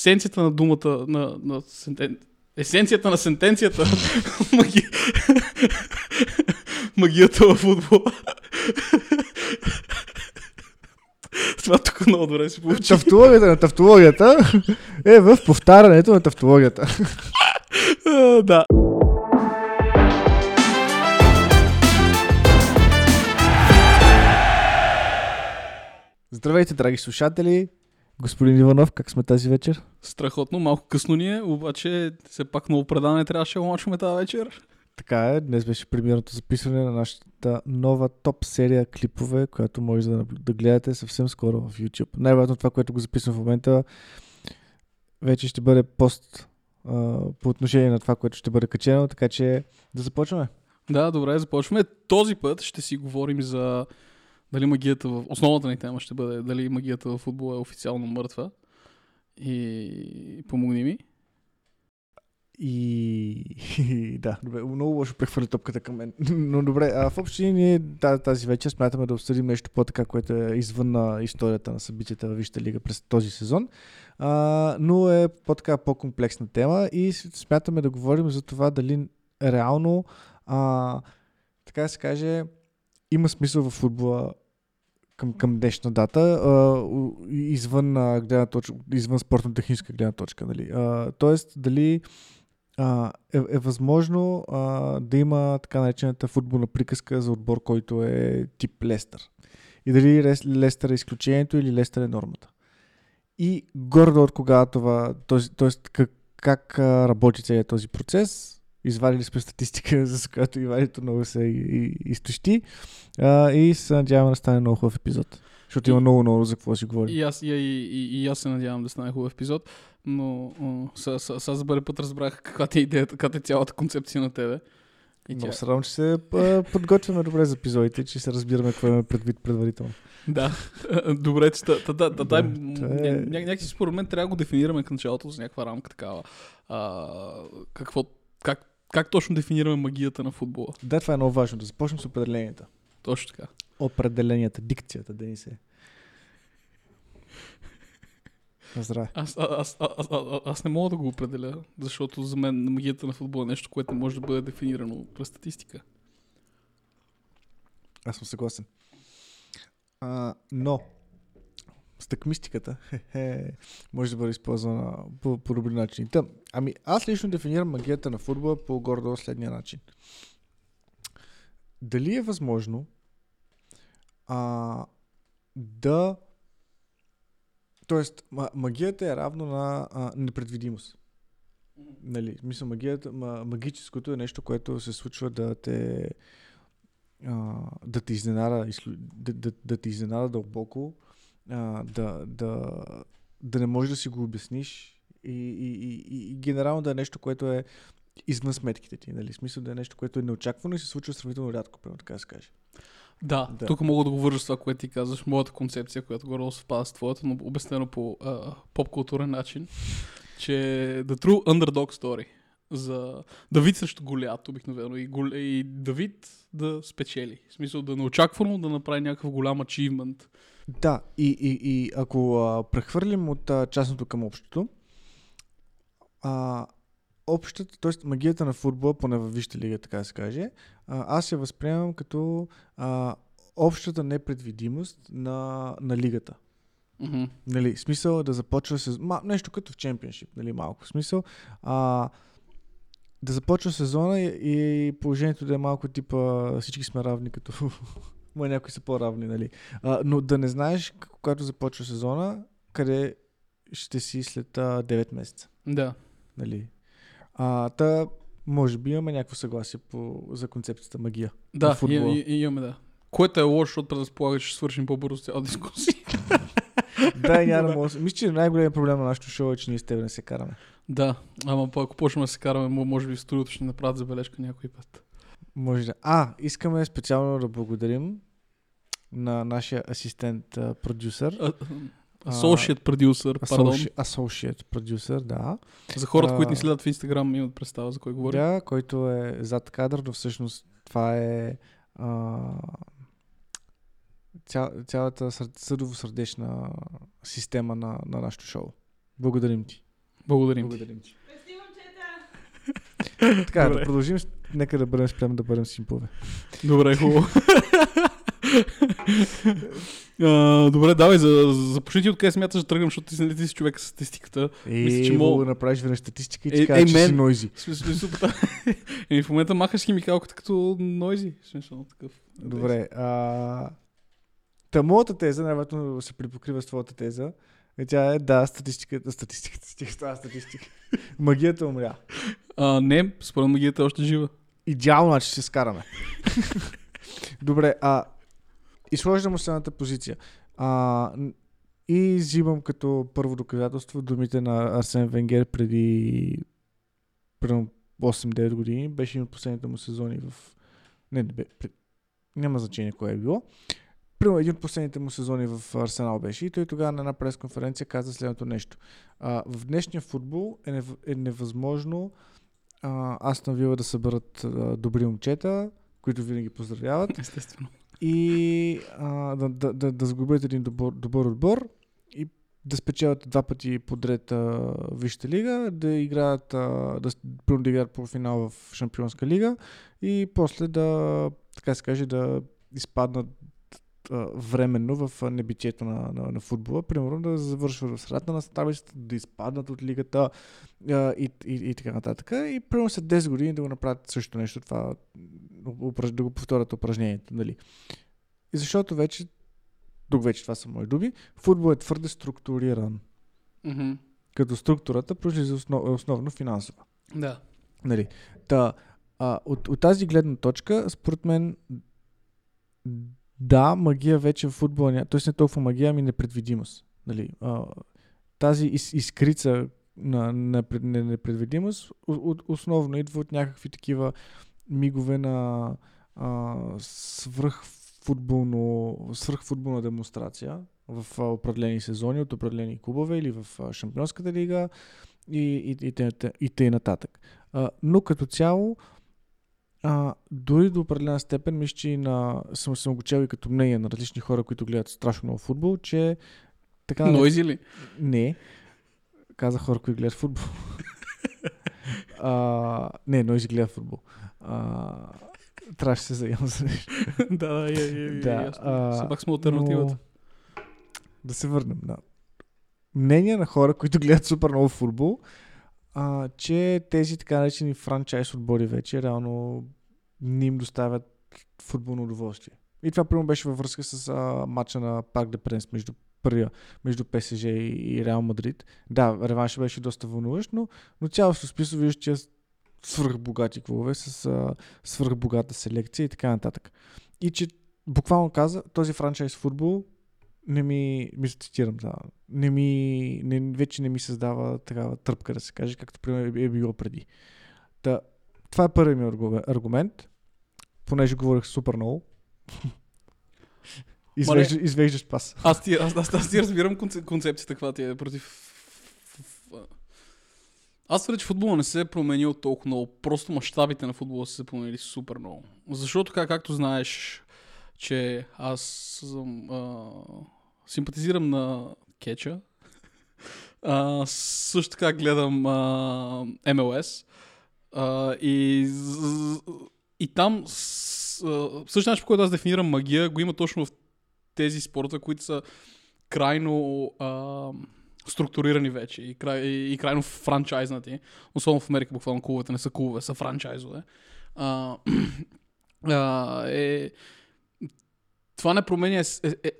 есенцията на думата, на, на сентен... есенцията на сентенцията Маги... магията в футбола. Това тук много добре се получи. Тавтологията на тавтологията е в повтарянето на тавтологията. Да. Здравейте, драги слушатели. Господин Иванов, как сме тази вечер? Страхотно, малко късно ни е, обаче все пак много предаване трябваше да лачваме тази вечер. Така е, днес беше премиерното записване на нашата нова топ серия клипове, която може да, да гледате съвсем скоро в YouTube. Най-вероятно това, което го записвам в момента, вече ще бъде пост а, по отношение на това, което ще бъде качено, така че да започваме. Да, добре, започваме. Този път ще си говорим за дали магията в... Основната ни тема ще бъде дали магията в футбола е официално мъртва. И помогни ми. И да, добре, много лошо прехвърли топката към мен. Но добре, а в общи ние тази вечер смятаме да обсъдим нещо по-така, което е извън на историята на събитията във Висшата лига през този сезон. А, но е по-така по-комплексна тема и смятаме да говорим за това дали реално, а, така да се каже, има смисъл в футбола към, към днешна дата, а, извън, а, гледна точка, извън спортно-техническа гледна точка. Нали? А, тоест, дали а, е, е възможно а, да има така наречената футболна приказка за отбор, който е тип Лестър. И дали Лестър е изключението или Лестър е нормата. И гордо от кога това, т.е. как, как работи целият този процес, извадили сме статистика, за която Ивайлито много се изтощи а, и се надяваме да стане много хубав епизод. Защото има много, много за какво си говори. И аз, и, и, и, аз се надявам да стане хубав епизод, но сега за първи път разбрах каква ти е идеята, каква е цялата концепция на тебе. И много се радвам, че се подготвяме добре за епизодите, че се разбираме какво имаме предвид предварително. Да, добре, че та, та, та, та, някакси според мен трябва да го дефинираме към началото с някаква рамка такава. Какво, как как точно дефинираме магията на футбола? Да, това е много важно. Да започнем с определенията. Точно така. Определенията, дикцията, да ни се. Здраве. Аз, аз, аз, аз, аз не мога да го определя, защото за мен магията на футбола е нещо, което може да бъде дефинирано през статистика. Аз съм съгласен. А, но, стъкмистиката може да бъде използвана по, по добри начини. Та, ами аз лично дефинирам магията на футбола по гордо следния начин. Дали е възможно а, да Тоест, магията е равно на а, непредвидимост. Нали, мисля, магията, магическото е нещо, което се случва да те а, да те изненада, да, да, да те изненада дълбоко а, да, да, да не можеш да си го обясниш и, и, и, и генерално да е нещо, което е извън сметките ти. Нали? Смисъл да е нещо, което е неочаквано и се случва сравнително рядко, прямо така да се каже. Да, да, тук мога да го вържа с това, което ти казваш, моята концепция, която горе съвпада с твоята, но обяснено по а, поп-културен начин, че The True Underdog Story за Давид срещу Голят обикновено и, Гол... и Давид да спечели. В смисъл да неочаквано да направи някакъв голям ачивмент да, и, и, и ако а, прехвърлим от а, частното към общото, а, общата, т.е. магията на футбола, поне във Вижте лига, така да се каже, а, аз я възприемам като а, общата непредвидимост на, на лигата. Mm-hmm. Нали, смисъл да започва с... Ма, нещо като в чемпионшип, нали, малко. Смисъл а, да започва сезона и, и положението да е малко типа всички сме равни като Ма някои са по-равни, нали? А, но да не знаеш, когато започва сезона, къде ще си след а, 9 месеца. Да. Нали? А, та, може би имаме някакво съгласие по, за концепцията магия. Да, и, и, и, имаме, да. Което е лошо, защото предразполага, че ще свършим по-бързо цяла дискусия. да, няма да мога. Мисля, че най-големият проблем на нашото шоу е, че ние с теб не се караме. Да, ама ако почнем да се караме, може би в студиото ще направят забележка някой път. Може да. А, искаме специално да благодарим на нашия асистент продюсер. Associate продюсер, пардон. Associate продюсер, да. За хората, които ни следят в Инстаграм, имат представа за кой говори. Да, който е зад кадър, но всъщност това е а, ця, цялата съдово-сърдечна система на, на нашото шоу. Благодарим ти. Благодарим ти. Благодарим ти. така, Добре. да продължим. Нека да бъдем спрямо да бъдем симпове. Добре, хубаво. А, добре, давай, за, започни ти откъде смяташ да тръгнем, защото ти нали, ти си човек с статистиката. И Мисля, че мога да направиш веднъж статистика и Е, ти кажа, е, че си нойзи. Супер. Еми, в момента махаш химикалката като нойзи. Смисъл, такъв. Добре. А... Та моята теза, най-вероятно се припокрива с твоята теза. И тя е, да, статистиката, статистиката, това е статистика. Магията умря. А, не, според магията е още жива. Идеално, значи се скараме. Добре, а изхождам от следната позиция. А, и взимам като първо доказателство думите на Арсен Венгер преди примерно 8-9 години. Беше от последните му сезони в... Не, не бе, пред... няма значение кое е било. Примерно един от последните му сезони в Арсенал беше и той тогава на една пресконференция каза следното нещо. А, в днешния футбол е, нев... е невъзможно а, Астон Вила да съберат а, добри момчета, които винаги поздравяват Естествено. И а, да, да, да, да сгубят един добър, добър отбор и да спечелят два пъти подред а, Висшата лига, да играят, а, да, да играят по финал в Шампионска лига и после да, така се каже, да изпаднат а, временно в небитието на, на, на футбола, примерно да завършват в средата на таблицата, да изпаднат от лигата а, и, и, и така нататък. И примерно след 10 години да го направят също нещо, това да го повторят упражнението. Нали. И защото вече, тук вече това са мои думи, футбол е твърде структуриран. Мгм. Като структурата произлиза основ, основно финансова. Да. Нали. Та, а, от, от тази гледна точка, според мен, да, магия вече в футбола няма. Тоест не толкова магия, ами непредвидимост. Нали. А, тази из, изкрица на, на, на непредвидимост основно идва от някакви такива мигове на а, свръхфутболна демонстрация в а, определени сезони от определени клубове или в а, Шампионската лига и, и, и, т- и т.н. нататък. А, но като цяло, а, дори до определена степен, мисля, че и на, съм, съм го чел и като мнение на различни хора, които гледат страшно много футбол, че така... Нойзи ли? не. Каза хора, които гледат футбол. а, не, Нойзи гледа футбол. А, трябваше да се заемам за нещо. да, да, е, е, е, Да, ясно. пак сме альтернативата. Да се върнем на мнение на хора, които гледат супер много футбол, а, че тези така наречени франчайз отбори вече реално не им доставят футболно удоволствие. И това примерно беше във връзка с а, матча на Парк де Пренс между първия, между ПСЖ и, и Реал Мадрид. Да, реванша беше доста вълнуващ, но, но цялото списо виждаш, че е свръхбогати клубове с а, свръхбогата селекция и така нататък. И че буквално каза, този франчайз футбол не ми, мисля, цитирам, да, не ми, не, вече не ми създава такава тръпка, да се каже, както примерно е било преди. Та, това е първият ми аргу- аргумент, понеже говорих супер много. Извежда, извеждаш пас. Аз ти, аз, аз, аз ти разбирам конце- концепцията, каква ти е против... Аз твърдя, че футбола не се е променил толкова много. Просто мащабите на футбола са се променили супер много. Защото, как, както знаеш, че аз съм, а, симпатизирам на кетча. А, също така гледам а, MLS. А, и, и там същия начин, по който аз дефинирам магия, го има точно в тези спорта, които са крайно а, структурирани вече и, край, и, и крайно франчайзнати. Особено в Америка буквално клубовете не са клубове, са франчайзове. А, а, е, това не променя ес, е, е,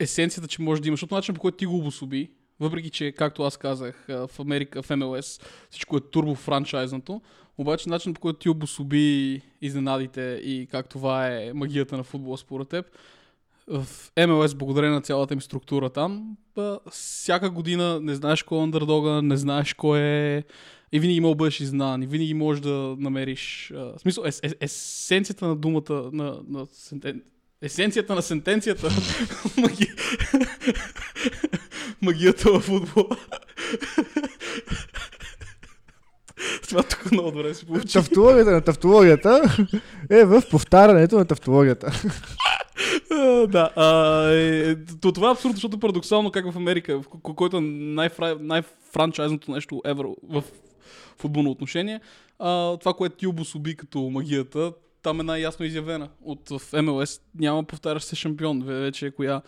есенцията, че може да има, защото начин по който ти го обособи, въпреки че, както аз казах, в Америка, в МЛС, всичко е турбо франчайзнато, обаче начин по който ти обособи изненадите и как това е магията на футбола според теб, в МЛС, благодарение на цялата им структура там, ба, всяка година не знаеш кой е андердога, не знаеш кой е... И винаги има бъдеш изнан, и винаги можеш да намериш... А, смисъл, ес, ес, есенцията на думата, на, на. Есенцията на сентенцията, маги... магията във футбола. Това тук много добре се получи. Тавтологията на тавтологията е в повтарянето на тавтологията. Да. А, е, то, това е абсурдно, защото парадоксално как в Америка, в ко- който е най-фра- най-франчайзното нещо ever в футболно отношение, а, това, което ти обособи като магията, там е най-ясно изявена. От в МЛС няма повтарящ се шампион. Вече е коя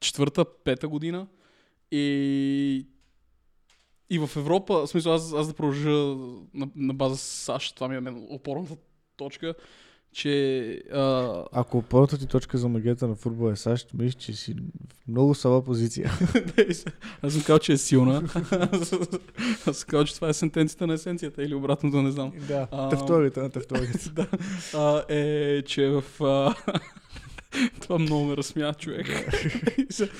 четвърта, пета година. И и в Европа, в смисъл аз, аз да продължа на, на база САЩ, това ми е опорната точка, че а, Ако първата ти точка за магията на футбол е САЩ, мислиш, че си в много слаба позиция. аз съм казал, че е силна. аз съм казал, че това е сентенцията на есенцията или обратното, не знам. да, А, тефторията на тефторията. да, а, е, че в... А, това много ме разсмя, човек.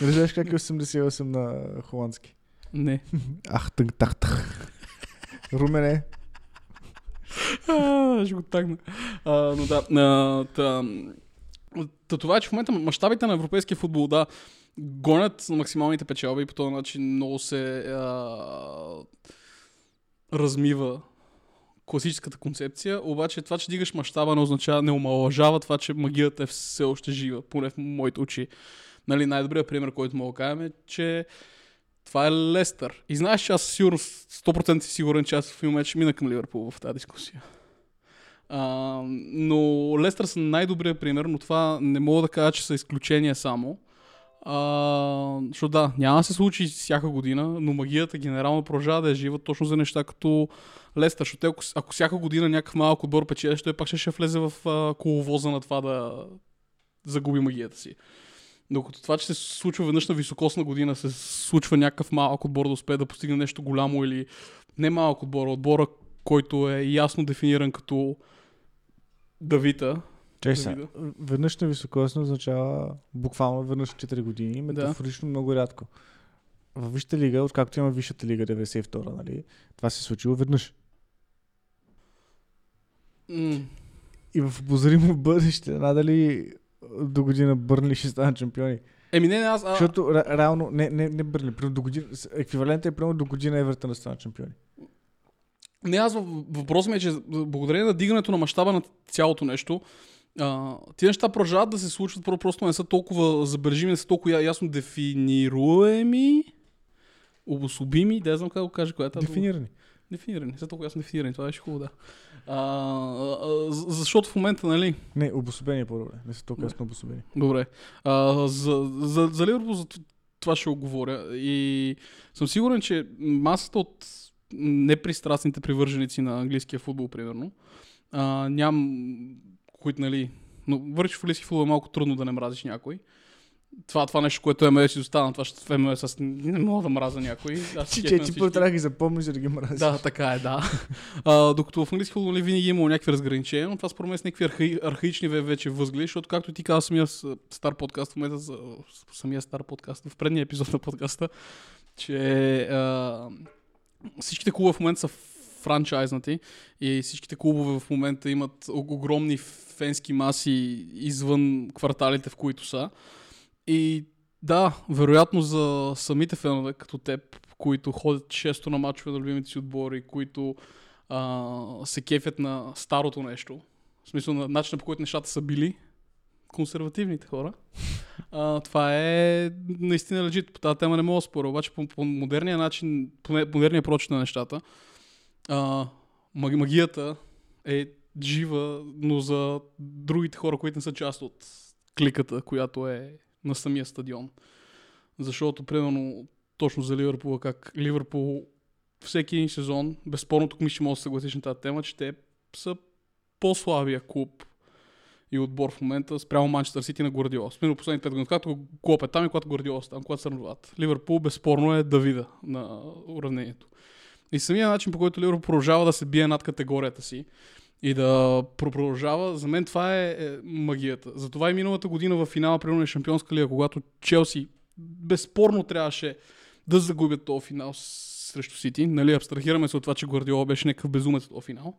Не знаеш как е 88 на холандски? не. Ах, тънг, тах, тах. Румене. Ще го тагна. А, но да, а, та, та, това е, че в момента мащабите на европейския футбол, да, гонят на максималните печалби и по този начин много се а, размива класическата концепция, обаче това, че дигаш мащаба не означава, не омалажава това, че магията е все още жива, поне в моите очи. Нали, най-добрият пример, който мога да кажем е, че това е Лестър. И знаеш, че аз сигурно 100% си сигурен, че аз в един момент ще мина към Ливърпул в тази дискусия. А, но Лестър са най-добрият пример, но това не мога да кажа, че са изключения само. А, защото да, няма да се случи всяка година, но магията генерално продължава да е жива точно за неща като Лестър. Защото ако, ако всяка година някакъв малък отбор печелиш, той пак ще, ще влезе в а, коловоза на това да загуби магията си. Докато това, че се случва веднъж на високосна година, се случва някакъв малък отбор да успее да постигне нещо голямо или не малък отбор, отбора, който е ясно дефиниран като Давита. Чай Да видя. веднъж на високосно означава буквално веднъж в 4 години, метафорично много рядко. В Висшата лига, откакто има Висшата лига 92 нали, това се е случило веднъж. М, И в обозримо бъдеще, надали до година Бърнли ще станат шампиони. Еми не, не, аз... А, Защото ре- реално, не, не, не Бърнли, примерно до година, с- еквивалент е примерно до година Евертън да станат шампиони. Не, аз въпросът ми е, че благодарение на дигането на мащаба на цялото нещо, а, тези неща продължават да се случват, про- просто не са толкова забележими, не са толкова ясно дефинируеми, обособими, да знам как да го кажа, коя е. Дефинирани. Дефинирани, са толкова ясно дефинирани, това беше хубаво, да. А, защото в момента, нали, Не, обособени е по-добре. Не са толкова ясно обособени. Добре. А, за, за, за Ливърпул за това ще оговоря. И съм сигурен, че масата от непристрастните привърженици на английския футбол, примерно, а, ням, които, нали, но върши в английски футбол е малко трудно да не мразиш някой. Това, това нещо, което е МЛС изостана, това ще в МЛС аз не мога да мраза някой. Аз ти всички. първо трябва да ги запомниш, за да ги мразиш. Да, така е, да. а, докато в английски футбол винаги е имало някакви разграничения, но това според мен са някакви архаи, архаични ве- вече възгледи, защото както ти каза самия с- стар подкаст в момента, за, самия стар подкаст, в предния епизод на подкаста, че а, всичките клубове в момента са франчайзнати и всичките клубове в момента имат огромни фенски маси извън кварталите, в които са. И да, вероятно за самите фенове, като теб, които ходят често на мачове на любимите си отбори, които а, се кефят на старото нещо, в смисъл на начина по който нещата са били, консервативните хора, а, това е наистина лежит. По тази тема не мога да споря, обаче по, по модерния начин, по модерния прочит на нещата, а, маги- магията е жива, но за другите хора, които не са част от кликата, която е на самия стадион. Защото, примерно, точно за Ливърпул, как Ливърпул всеки един сезон, безспорно тук ми ще може да съгласиш на тази тема, че те са по-слабия клуб и отбор в момента спрямо Манчестър Сити на Гвардиола. Смирно последните 5 години, когато Клоп е там и когато Гвардиола е там, когато сърнуват. Ливърпул безспорно е Давида на уравнението. И самия начин, по който Ливърпул продължава да се бие над категорията си и да про- продължава, за мен това е, е магията. Затова и миналата година в финала, примерно на Шампионска лига, когато Челси безспорно трябваше да загубят този финал срещу Сити. Нали, абстрахираме се от това, че Гвардиола беше някакъв безумец този финал.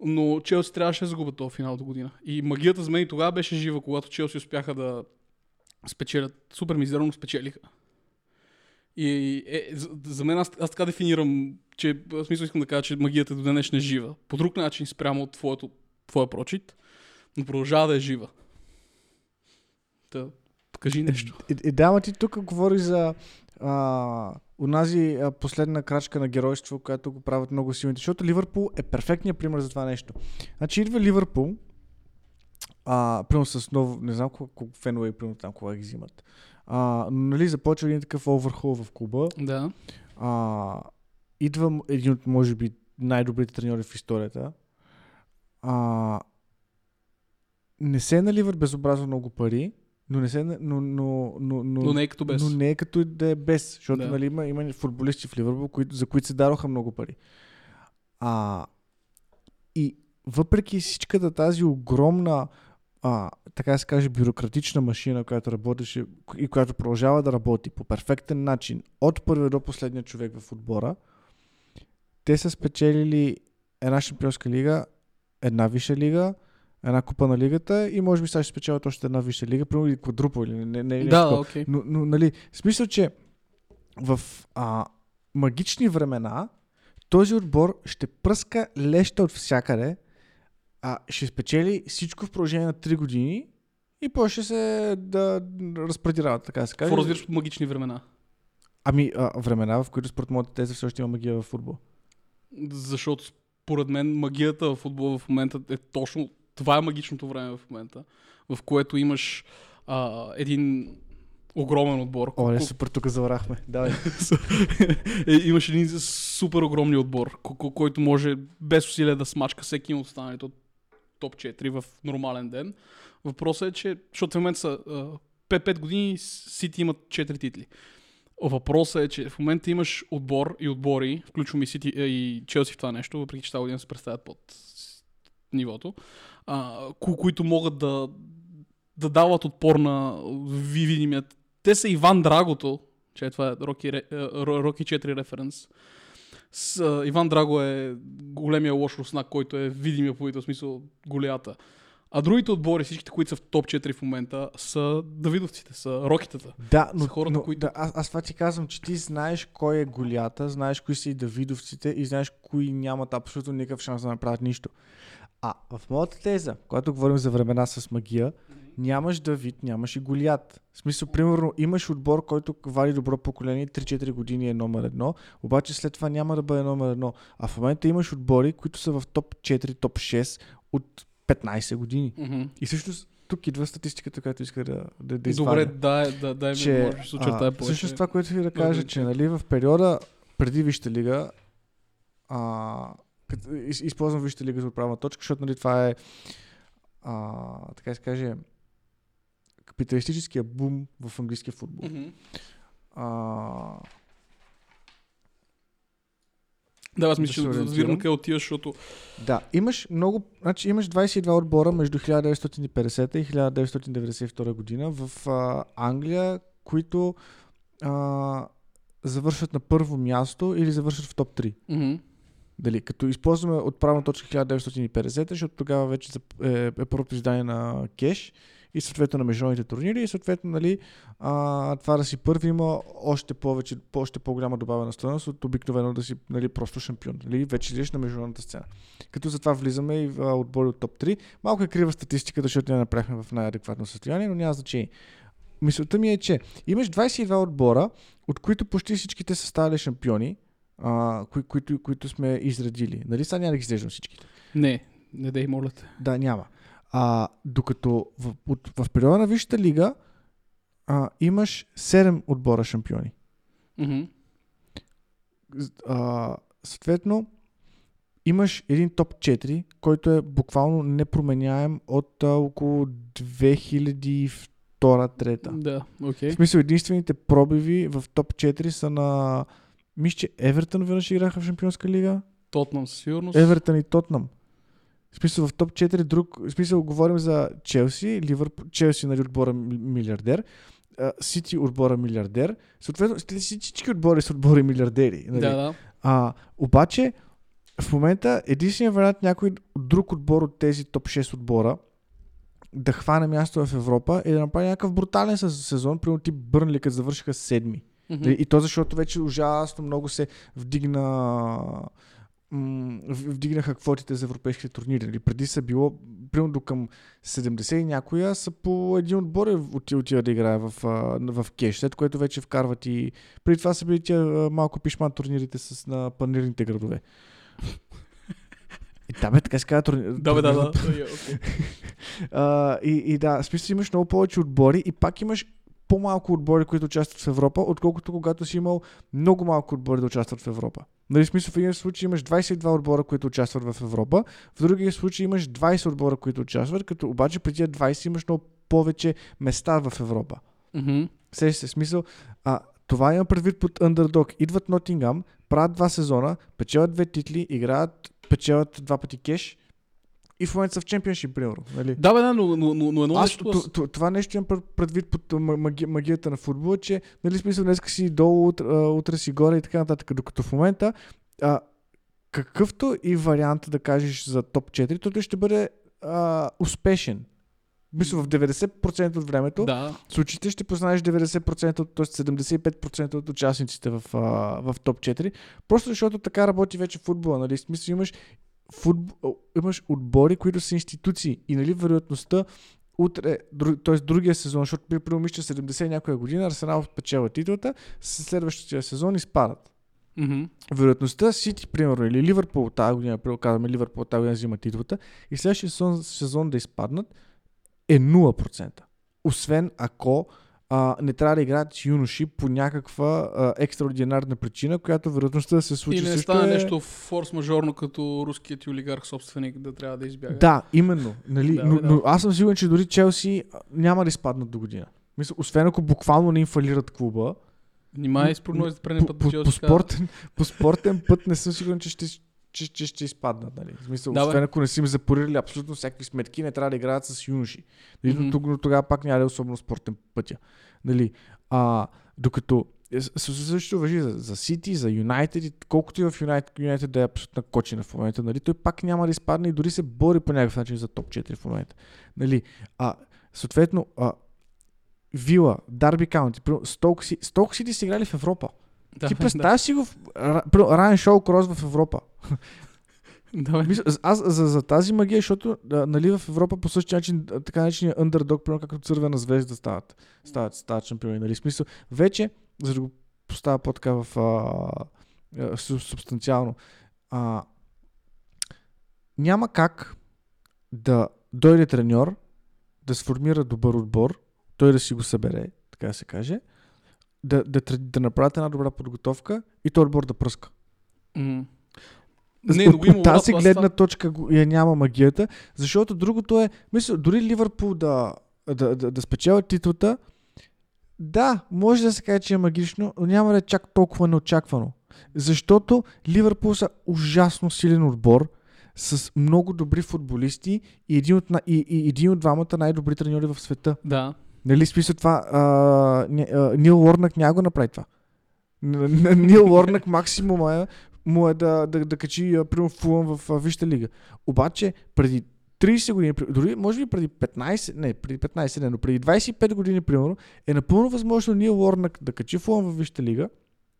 Но Челси трябваше да загубят този финал до година. И магията за мен и тогава беше жива, когато Челси успяха да спечелят. Супер мизерно спечелиха. И е, за, за мен аз, аз така дефинирам, че в смисъл искам да кажа, че магията до днес не е жива. По друг начин спрямо от твоето, твоя прочит, но продължава да е жива. Та, кажи нещо. И, и да, ти тук говори за а, унази а, последна крачка на геройство, която го правят много силните, защото Ливърпул е перфектният пример за това нещо. Значи идва Ливърпул, а, примерно с ново, не знам колко фенове, примерно там кога ги взимат. А, нали започва един такъв оверхол в клуба. Да. А, идва един от, може би, най-добрите треньори в историята. А, не се наливат безобразно много пари, но не се, но, но, но, но, Но не е като без. но не е като да е без, защото Да. нали, има, има футболисти в Ливърпул, които, за които се дароха много пари. А, и въпреки всичката тази огромна, а, така се каже, бюрократична машина, която работеше и която продължава да работи по перфектен начин от първия до последния човек в отбора, те са спечелили една шампионска лига, една висша лига, една купа на лигата и може би сега ще спечелят още една висша лига, примерно или квадрупа или не, не, не, нещо да, такова. окей. Но, но нали, смисъл, че в а, магични времена този отбор ще пръска леща от всякъде, а, ще спечели всичко в продължение на 3 години и после ще се да разпредирава, така да се каже. Какво разбираш от магични времена? Ами, а, времена, в които според моята теза все още има магия в футбол. Защото според мен магията в футбола в момента е точно това е магичното време в момента, в което а, един огромен отбор. О, не, супер, тук заварахме. Давай. е, имаш един супер огромен отбор, ко- ко- който може без усилие да смачка всеки от останалите от топ 4 в нормален ден. Въпросът е, че, защото в момента са 5-5 години Сити имат 4 титли. Въпросът е, че в момента имаш отбор и отбори, включвам и, Сити, и Челси в това нещо, въпреки че тази година се представят под нивото, а, ко- които могат да, да дават отпор на ви- видимият. Те са Иван Драгото, че това е Роки, Ре- е, Ро- Роки 4 референс. С, а, Иван Драго е големия лош руснак, който е видимия по смисъл голята. А другите отбори, всичките, които са в топ 4 в момента, са Давидовците, са Рокитата. Да, но, Са хората, но които- да, аз, аз това ти казвам, че ти знаеш кой е голята, знаеш кои са и Давидовците и знаеш кои нямат абсолютно никакъв шанс да направят нищо. А в моята теза, когато говорим за времена с магия, нямаш Давид, нямаш и Голят. В смисъл, примерно, имаш отбор, който вади добро поколение, 3-4 години е номер едно, обаче след това няма да бъде номер едно. А в момента имаш отбори, които са в топ 4, топ 6 от 15 години. Мгм. И всъщност тук идва статистиката, която иска да, да, да Добре, извадя да, да, дай ми, че може да всъщност това, което ви да да кажа, че нали, в периода преди Висшата лига, а, използвам Висшата лига за отправна точка, защото нали, това е а, така да се каже капиталистическия бум в английския футбол. Мгм. А, Да, аз Да мисля, ориентирам. разбирам къде отиваш, защото да, имаш много, значи имаш 22 отбора между 1950 и 1992 година в а, Англия, които а, завършват на първо място или завършват в топ 3. мгм. Дали, като използваме отправна точка 1950, защото тогава вече е, е първото издание на кеш и съответно на международните турнири и съответно нали, а, това да си първи има още повече, по- още по-голяма добавена стоеност от обикновено да си нали, просто шампион. Нали, вече идеш на международната сцена. Като затова влизаме и в отбори от топ 3. Малко е крива статистиката, защото не направихме в най-адекватно състояние, но няма значение. Мисълта ми е, че имаш 22 отбора, от които почти всичките са ставали шампиони, а, кои, които, които сме изредили. Нали сега няма да ги изреждам всичките? Не, не дей, моля те. Да, няма. А, докато в, от, в периода на Висшата лига а, имаш 7 отбора шампиони. Мгм. А, съответно, имаш един топ 4, който е буквално непроменяем от а, около 2002-2003. Да, окей. В смисъл, единствените пробиви в топ 4 са на... Мисля, че Евертън веднъж играха в Шампионска лига. Тотнам със сигурност. Евертън и Тотнам. В смисъл в топ 4 друг... В смисъл говорим за Челси, Ливърпул, Челси нали отбора ми- милиардер, Сити отбора милиардер. Съответно, всички отбори са отбори милиардери. Нали? Да, да. А, обаче, в момента единственият вариант някой друг отбор от тези топ 6 отбора да хване място в Европа е да направи някакъв брутален сез- сезон, примерно ти Бърнли, като завършиха седми. Нали, И то защото вече ужасно много се вдигна вдигнаха квотите за европейските турнири. Нали. Преди са било примерно до към 70 и някоя са по един отбор отива, отива да играе в, в кеш, след което вече вкарват и... Преди това са били тия малко пишман турнирите с на панирните градове. И да, бе, така се казва турнир. Да, бе, да, да. uh, и, и да, смисъл имаш много повече отбори и пак имаш по-малко отбори, които участват в Европа, отколкото когато си имал много малко отбори да участват в Европа. Нали, смисъл в един случай имаш 22 отбора, които участват в Европа, в другия случай имаш 20 отбора, които участват, като обаче при тия 20 имаш много повече места в Европа. Mm-hmm. Се се смисъл. А, това има предвид под Underdog. Идват Нотингам, правят два сезона, печелят две титли, играят, печелят два пъти кеш и в момента са в чемпионшип, примерно. Нали? Да, бе, да, но, но, но, но едно Аз, нещо... Т- това нещо имам предвид под маги, магията на футбола, че, нали, смисъл, днес си долу, утре, утре си горе и така нататък, докато в момента а, какъвто и вариант да кажеш за топ 4, той ще бъде а, успешен. Мисля, в 90% от времето да. случаите ще познаеш 90%, т.е. 75% от участниците в, а, в топ 4. Просто защото така работи вече футбола. Нали? Смисъл, имаш футбол, имаш отбори, които са институции и нали, вероятността утре, друг, т.е. другия сезон, защото при преумища 70 някоя година, Арсенал печела титлата, следващия сезон изпадат. Mm-hmm. Вероятността Сити, примерно, или Ливърпул тази година, казваме Ливърпул тази година взима титлата и следващия сезон, сезон да изпаднат е 0%. Освен ако а, не трябва да играят с юноши по някаква а, екстраординарна причина, която вероятността да се случи Или не също стане е... нещо форс-мажорно, като руският олигарх собственик да трябва да избяга. Да, именно. Нали? Да, но, да. но аз съм сигурен, че дори Челси няма да изпаднат до година. Мисля, освен ако буквално не им фалират клуба. Внимай с прогнозите предния по, път. по, по, спортен, по спортен път не съм сигурен, че ще, че, че ще изпаднат. Нали? В смисъл, Да, освен ако не си им запорирали абсолютно всякакви сметки, не трябва да играят с юноши. Нали? Mm-hmm. Но тогава пак няма да е особено спортен пътя. Нали? А, докато е, също въжи за, за City, за Юнайтед колкото и в Юнайтед, Юнайтед да е абсолютна кочина в момента, нали? той пак няма да изпадне и дори се бори по някакъв начин за топ 4 в момента. Нали? А, съответно, а, Вила, Дарби Каунти, Сити, Сток Сити са играли в Европа. Да, Ти да. представяш си го в Райан Шоу Крос в Европа. Да. Мисля, аз за, за тази магия, защото а, нали, в Европа по същия начин, така наречения underdog, примерно както Цървена звезда стават, стават, стават шампиони. Нали? Смисъл, вече, за да го поставя по-така в а, а, суб- субстанциално, а, няма как да дойде треньор, да сформира добър отбор, той да си го събере, така да се каже, да, да, да направят една добра подготовка и този отбор да пръска. М. Не, от, от тази това- гледна точка я няма магията, защото другото е, мисля, дори Ливърпул да, да, да, да спечела титлата, да, може да се каже, че е магично, но няма да е чак толкова неочаквано. Защото Ливърпул са ужасно силен отбор, с много добри футболисти и един от, и, и един от двамата най-добри треньори в света. Да. Нали, смисъл това, а, Нил Уорнак няма го направи това. Нил Уорнак максимума е, му е да, да, да качи, примерно, Фулъм в Висшата лига. Обаче, преди 30 години, дори може би преди 15, не, преди 15 не, но преди 25 години, примерно, е напълно възможно Нил Уорнак да качи Фулъм в Висшата лига,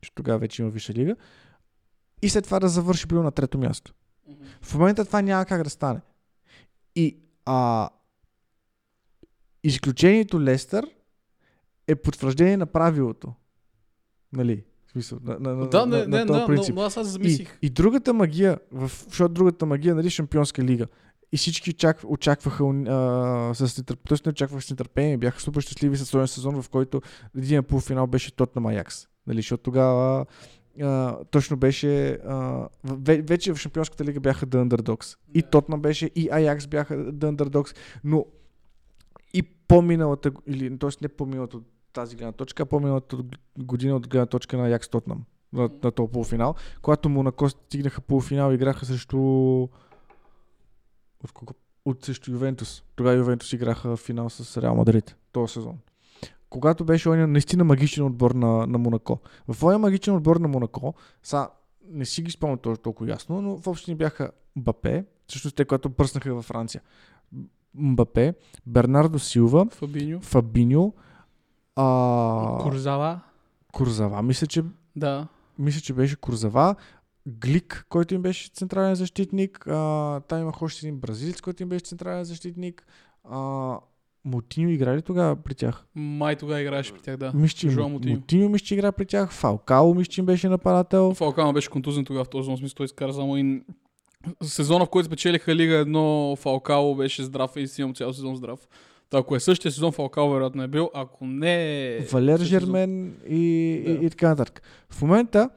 защото тогава вече има Висша лига, и след това да завърши, примерно, на трето място. В момента това няма как да стане. И а, изключението Лестър е потвърждение на правилото. Нали? В смисъл, на, на, на, Да, на, не, на не, този не, принцип. но, но аз аз И, замислих. и другата магия, в, защото другата магия, нали, Шампионска лига. И всички очакв, очакваха а, с нетърпение, т.е. не очакваха с нетърпение, бяха супер щастливи с този сезон, в който един полуфинал беше тот на Маякс. Нали, защото тогава а, точно беше а, ве- вече в Шампионската лига бяха The Underdogs. И Тотна беше, и Аякс бяха The Underdogs, но и по-миналата, или т.е. не по-миналата от тази гледна точка, а по-миналата година от гледна точка на Аякс Тотнам на, на този полуфинал, когато Монако стигнаха полуфинал и играха срещу от, кого? от срещу Ювентус. Тогава Ювентус играха в финал с Реал Мадрид този сезон. Когато беше он наистина магичен отбор на, на Монако. В този магичен отбор на Монако, са, не си ги спомням толкова, толкова ясно, но въобще ни бяха Бапе, всъщност те, когато пръснаха във Франция. Мбапе, Бернардо Силва, Фабиньо. Фабиньо, а... Курзава. Курзава, мисля, че Да. мисля, че беше Курзава, Глик, който им беше централен защитник. А, там имах още един бразилец, който им беше централен защитник. А, Мутиньо игра ли тогава при тях? Май тогава играеше при тях, да. Жуан Мутиньо. Мутиньо. Мисля, игра при тях. Фалкао мисля, беше нападател. Фалкано беше контузен тогава в този смисъл той изкара само един сезона, в който спечелиха Лига едно Фалкао беше здрав и си имам цял сезон здрав. Та, ако е същия сезон, Фалкао вероятно е бил, ако не е... Валер Жермен и, Да. и, и така нататък. В момента,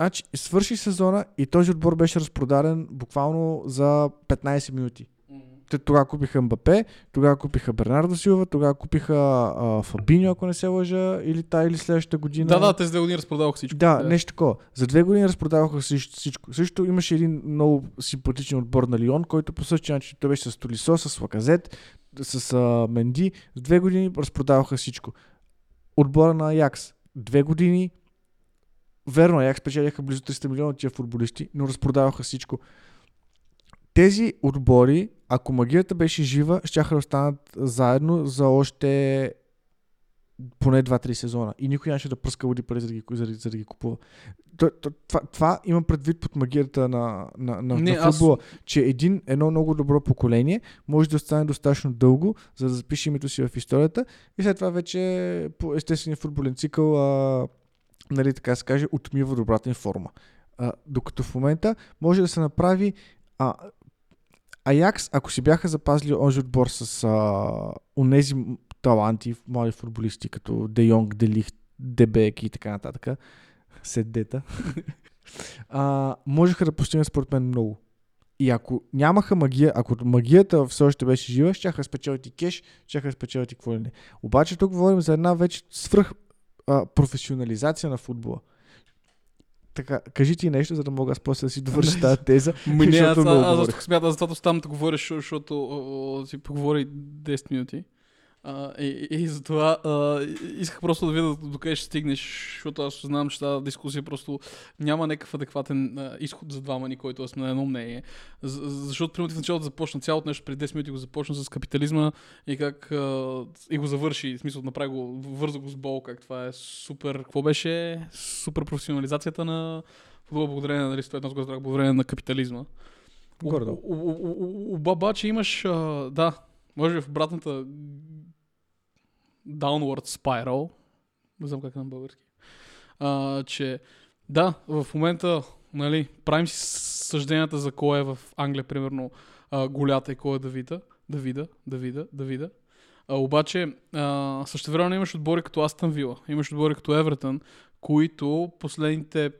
значи, свърши сезона и този отбор беше разпродаден буквално за 15 минути. Те тогава купиха Мбапе, тогава купиха Бернардо Силва, тогава купиха а, Фабиньо, ако не се лъжа, или та или следващата година. Да, да, тези две години разпродавах всичко. Да, нещо такова. За две години разпродаваха всичко. Също имаше един много симпатичен отбор на Лион, който по същия начин той беше с Толисо, с Лаказет, с а, Менди. За две години разпродаваха всичко. Отбора на Аякс. Две години. Верно, Аякс печеляха близо 300 милиона тия футболисти, но разпродаваха всичко. Тези отбори, ако магията беше жива, щяха да останат заедно за още поне 2-3 сезона. И никой нямаше да пръска води пари, за да ги, за, за да ги купува. То, то, това, това имам предвид под магията на, на, на, Не, на аз- футбола, че един, едно много добро поколение може да остане достатъчно дълго, за да запише името си в историята и след това вече по естествения футболен цикъл, а, нали така се каже, отмива добрата им форма. А, докато в момента може да се направи а, Аякс, ако си бяха запазили онзи отбор с а, онези таланти, млади футболисти, като Де Йонг, Делих, Дебек и така нататък, седдета, а, можеха да постигнат според мен много. И ако нямаха магия, ако магията все още беше жива, ще да спечелят и кеш, ще да спечелят и какво ли не. Обаче тук говорим за една вече свръх а, професионализация на футбола. Така, кажи ти нещо, за да мога аз после да си довърша тази теза. Ми не, аз, Защото аз, аз смятам, затова оставам да говориш, защото- защото си поговори 10 минути. А, и, и, затова а, исках просто да видя до къде ще стигнеш, защото аз знам, че тази дискусия просто няма някакъв адекватен а, изход за двама ни, който аз сме на едно мнение. З, защото, примерно, в началото започна цялото нещо, преди 10 минути го започна с капитализма и как а, и го завърши, в смисъл направи го, върза го с бол, как това е супер, какво беше? Супер професионализацията на футбола благодарение на, нали, това едно с го разбрах, благодарение на капитализма. У- Обаче имаш, а, да, може в обратната downward spiral, не знам как е на български, а, че да, в момента, нали, правим си съжденията за кой е в Англия, примерно, а, голята и кой е Давида, Давида, Давида, Давида. А, обаче, а, също време имаш отбори като Астън Вила, имаш отбори като Евертън, които последните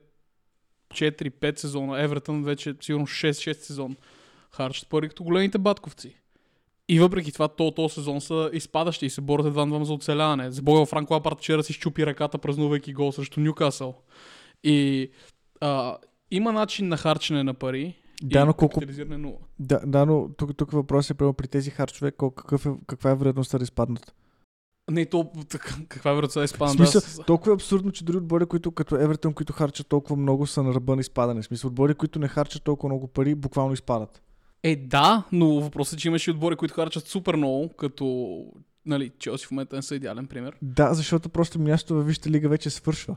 4-5 сезона, Евертън вече сигурно 6-6 сезон харчат пари като големите батковци. И въпреки това, то, то сезон са изпадащи и се борят едва на двама за оцеляване. Бога, Франко Лапард вчера си щупи ръката, празнувайки гол срещу Нюкасъл. И а, има начин на харчене на пари. Да, но колко. Да, да, но тук, тук въпрос е прямо при тези харчове, какъв е, каква е вероятността да изпаднат. Не, то, каква е вероятността да В изпадна? смисъл, Да, толкова е абсурдно, че дори отбори, които като Евертън, които харчат толкова много, са на ръба на изпадане. В смисъл, отбори, които не харчат толкова много пари, буквално изпадат. Е, да, но въпросът е, че имаш и отбори, които харчат супер много, като нали, Челси в момента не са идеален пример. Да, защото просто място във Висшата лига вече свършва.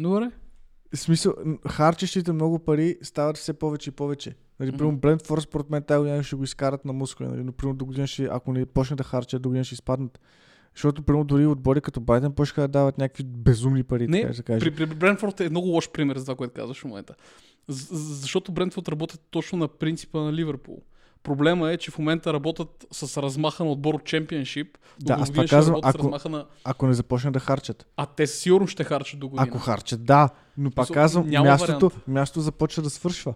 Добре. В смисъл, харчещите много пари стават все повече и повече. Нали, примерно Брентфорд според мен тази година ще го изкарат на мускули. Нали, но примерно до година ще, ако не почне да харчат, до година ще изпаднат. Защото примерно дори отбори като Брайтън почнаха да дават някакви безумни пари, Не, така да се каже. При, при Брентфорд е много лош пример за това, което казваш в момента. Защото Брентфорд работят точно на принципа на Ливърпул. Проблема е, че в момента работят с размаха на отбор от чемпионшип. Да, аз това казвам, ако- на... Ако не започнат да харчат. А те сигурно ще харчат до година. Ако харчат, да. Но пак казвам, мястото, вариант. мястото започва да свършва.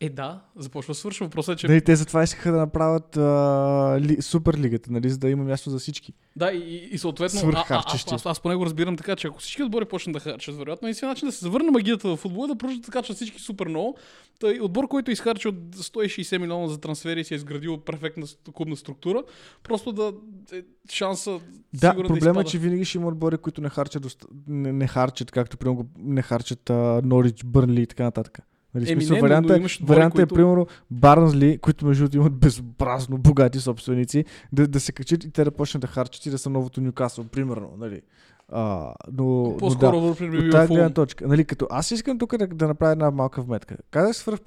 Е, да, започва да свършва. Въпросът е, че... Нали, те затова искаха да направят а, ли, суперлигата, нали, за да има място за всички. Да, и, и, и съответно, а, а, аз, аз, аз, поне го разбирам така, че ако всички отбори почнат да харчат, вероятно, единственият начин да се завърне магията в футбола да продължат да качат всички супер много. Тъй, отбор, който изхарчи от 160 милиона за трансфери и си е изградил перфектна клубна структура, просто да е шанса Да, проблема да е, че винаги ще има отбори, които не харчат, не, не харчат както примерно не харчат Норич, Бърнли и така нататък. Нали, Еми, смисъл, не, но- варианта, но е, имаш отбори, варианта е, които- примерно, Барнсли, които между другото имат безобразно богати собственици, да, да се качат и те да почнат да харчат и да са новото Нюкасъл, примерно. Нали. А, но, По-скоро но да, от тази гледна точка. Нали, като аз искам тук да, да направя една малка вметка. Казах свърх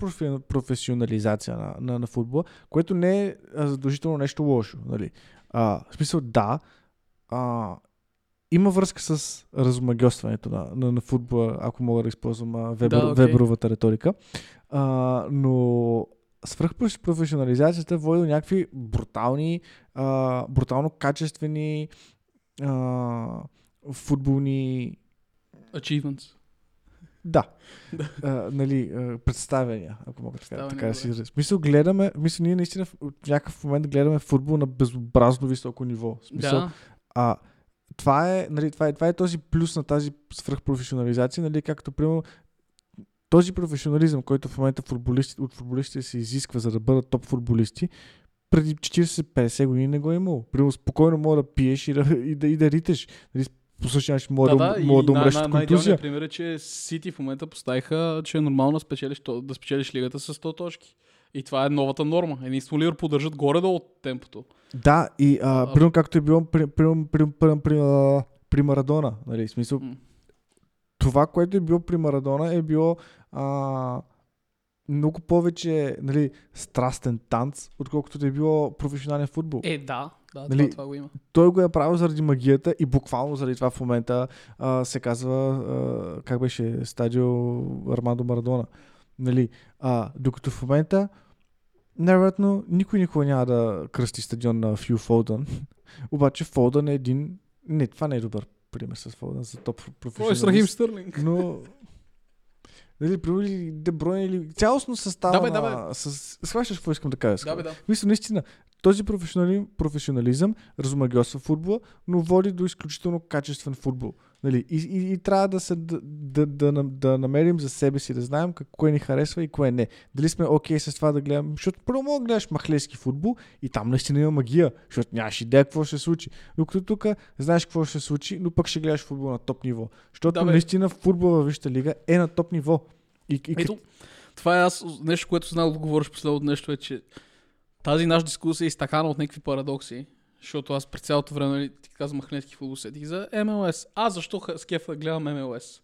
професионализация на, на, на футбола, което не е задължително нещо лошо. Нали. А, в смисъл, да, а, има връзка с размагиосването на, на, на футбола, ако мога да използвам а, Вебер, да, okay. Веберовата риторика. А, но свръхпрофесионализацията води до някакви брутални, а, брутално качествени а, футболни... Achievements. Да. а, нали, представяния, ако мога така, така да си изразя. Смисъл, гледаме, мисля, ние наистина в някакъв момент гледаме футбол на безобразно високо ниво. Смисъл, да. а, това е, нали, това, е, това е този плюс на тази свръхпрофесионализация, нали, както примерно този професионализъм, който в момента футболисти, от футболистите се изисква за да бъдат топ футболисти, преди 40-50 години не го е имало. Примерно спокойно мога да пиеш и да, и да, и да ритеш. Нали, по същия начин мога да, да, мога да умреш от контузия. пример е, че Сити в момента поставиха, че е нормално спечелиш, да спечелиш лигата с 100 точки. И това е новата норма. Единствено Ливър поддържат горе-долу от темпото. Да, и а, а, примерно както е било при, при, при, при, при, при Марадона. Нали, смисъл, м- това, което е било при Марадона е било а, много повече нали, страстен танц, отколкото да е било професионален футбол. Е, да, да нали, това, това го има. Той го е правил заради магията и буквално заради това в момента а, се казва, а, как беше, стадио Армандо Марадона. Нали, а, докато в момента невероятно никой никога няма да кръсти стадион на Фю Фолдън. Обаче Фолдън е един... Не, това не е добър пример с Фолдън за топ професионалист. Кой е с Стърлинг? Но Дали, при Дебройн или цялостно състава да, бе, да, бе. С... Схващаш какво искам да кажа? Да, бе, да. Мисля, наистина, този професионализъм, професионализъм разумагиосва футбола, но води до изключително качествен футбол. Нали? И, и, и трябва да, се, да, да, да, да намерим за себе си, да знаем кое ни харесва и кое не. Дали сме окей okay с това да гледам, защото първо мога да гледаш махлейски футбол и там наистина има магия, защото нямаш идея какво ще се случи. Докато тук знаеш какво ще се случи, но пък ще гледаш футбол на топ ниво. Защото да, наистина футбол във Висшата лига е на топ ниво. И, и, Ето, това е аз, нещо, което знам да говориш последното нещо е, че тази наша дискусия е изтакана от някакви парадокси. Защото аз през цялото време, нали, ти казвам Махнетски футбол, сетих за МЛС. А защо с кефа да гледам МЛС?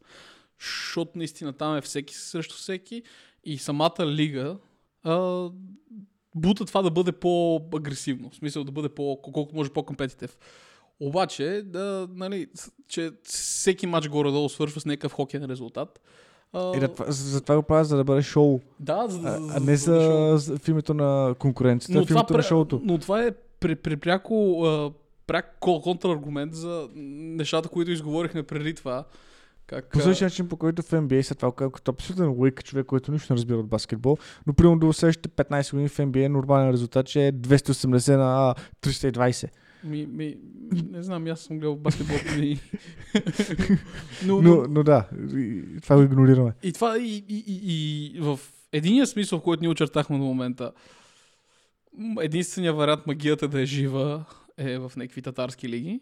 Защото наистина там е всеки срещу всеки и самата лига а, бута това да бъде по-агресивно. В смисъл да бъде по, колкото може по-компетитив. Обаче, да, нали, че всеки матч горе-долу свършва с някакъв хокейен резултат. Uh, да, за това го правя, за да бъде шоу. Да, за, а, а не за, за, в името на конкуренцията, но в името това, на шоуто. Но това е при, при пряко, а, пряк контраргумент за нещата, които изговорихме преди това. Как, по същия начин, по който в NBA след това, като абсолютен лойк човек, който нищо не разбира от баскетбол, но примерно до следващите 15 години в NBA нормален резултат, че е 280 на 320. Ми, ми, не знам, аз съм гледал баскетбол. Ми... но, но, но, да, това го игнорираме. И това и, и, и, и в единия смисъл, в който ние очертахме до момента, единствения вариант магията да е жива е в някакви татарски лиги.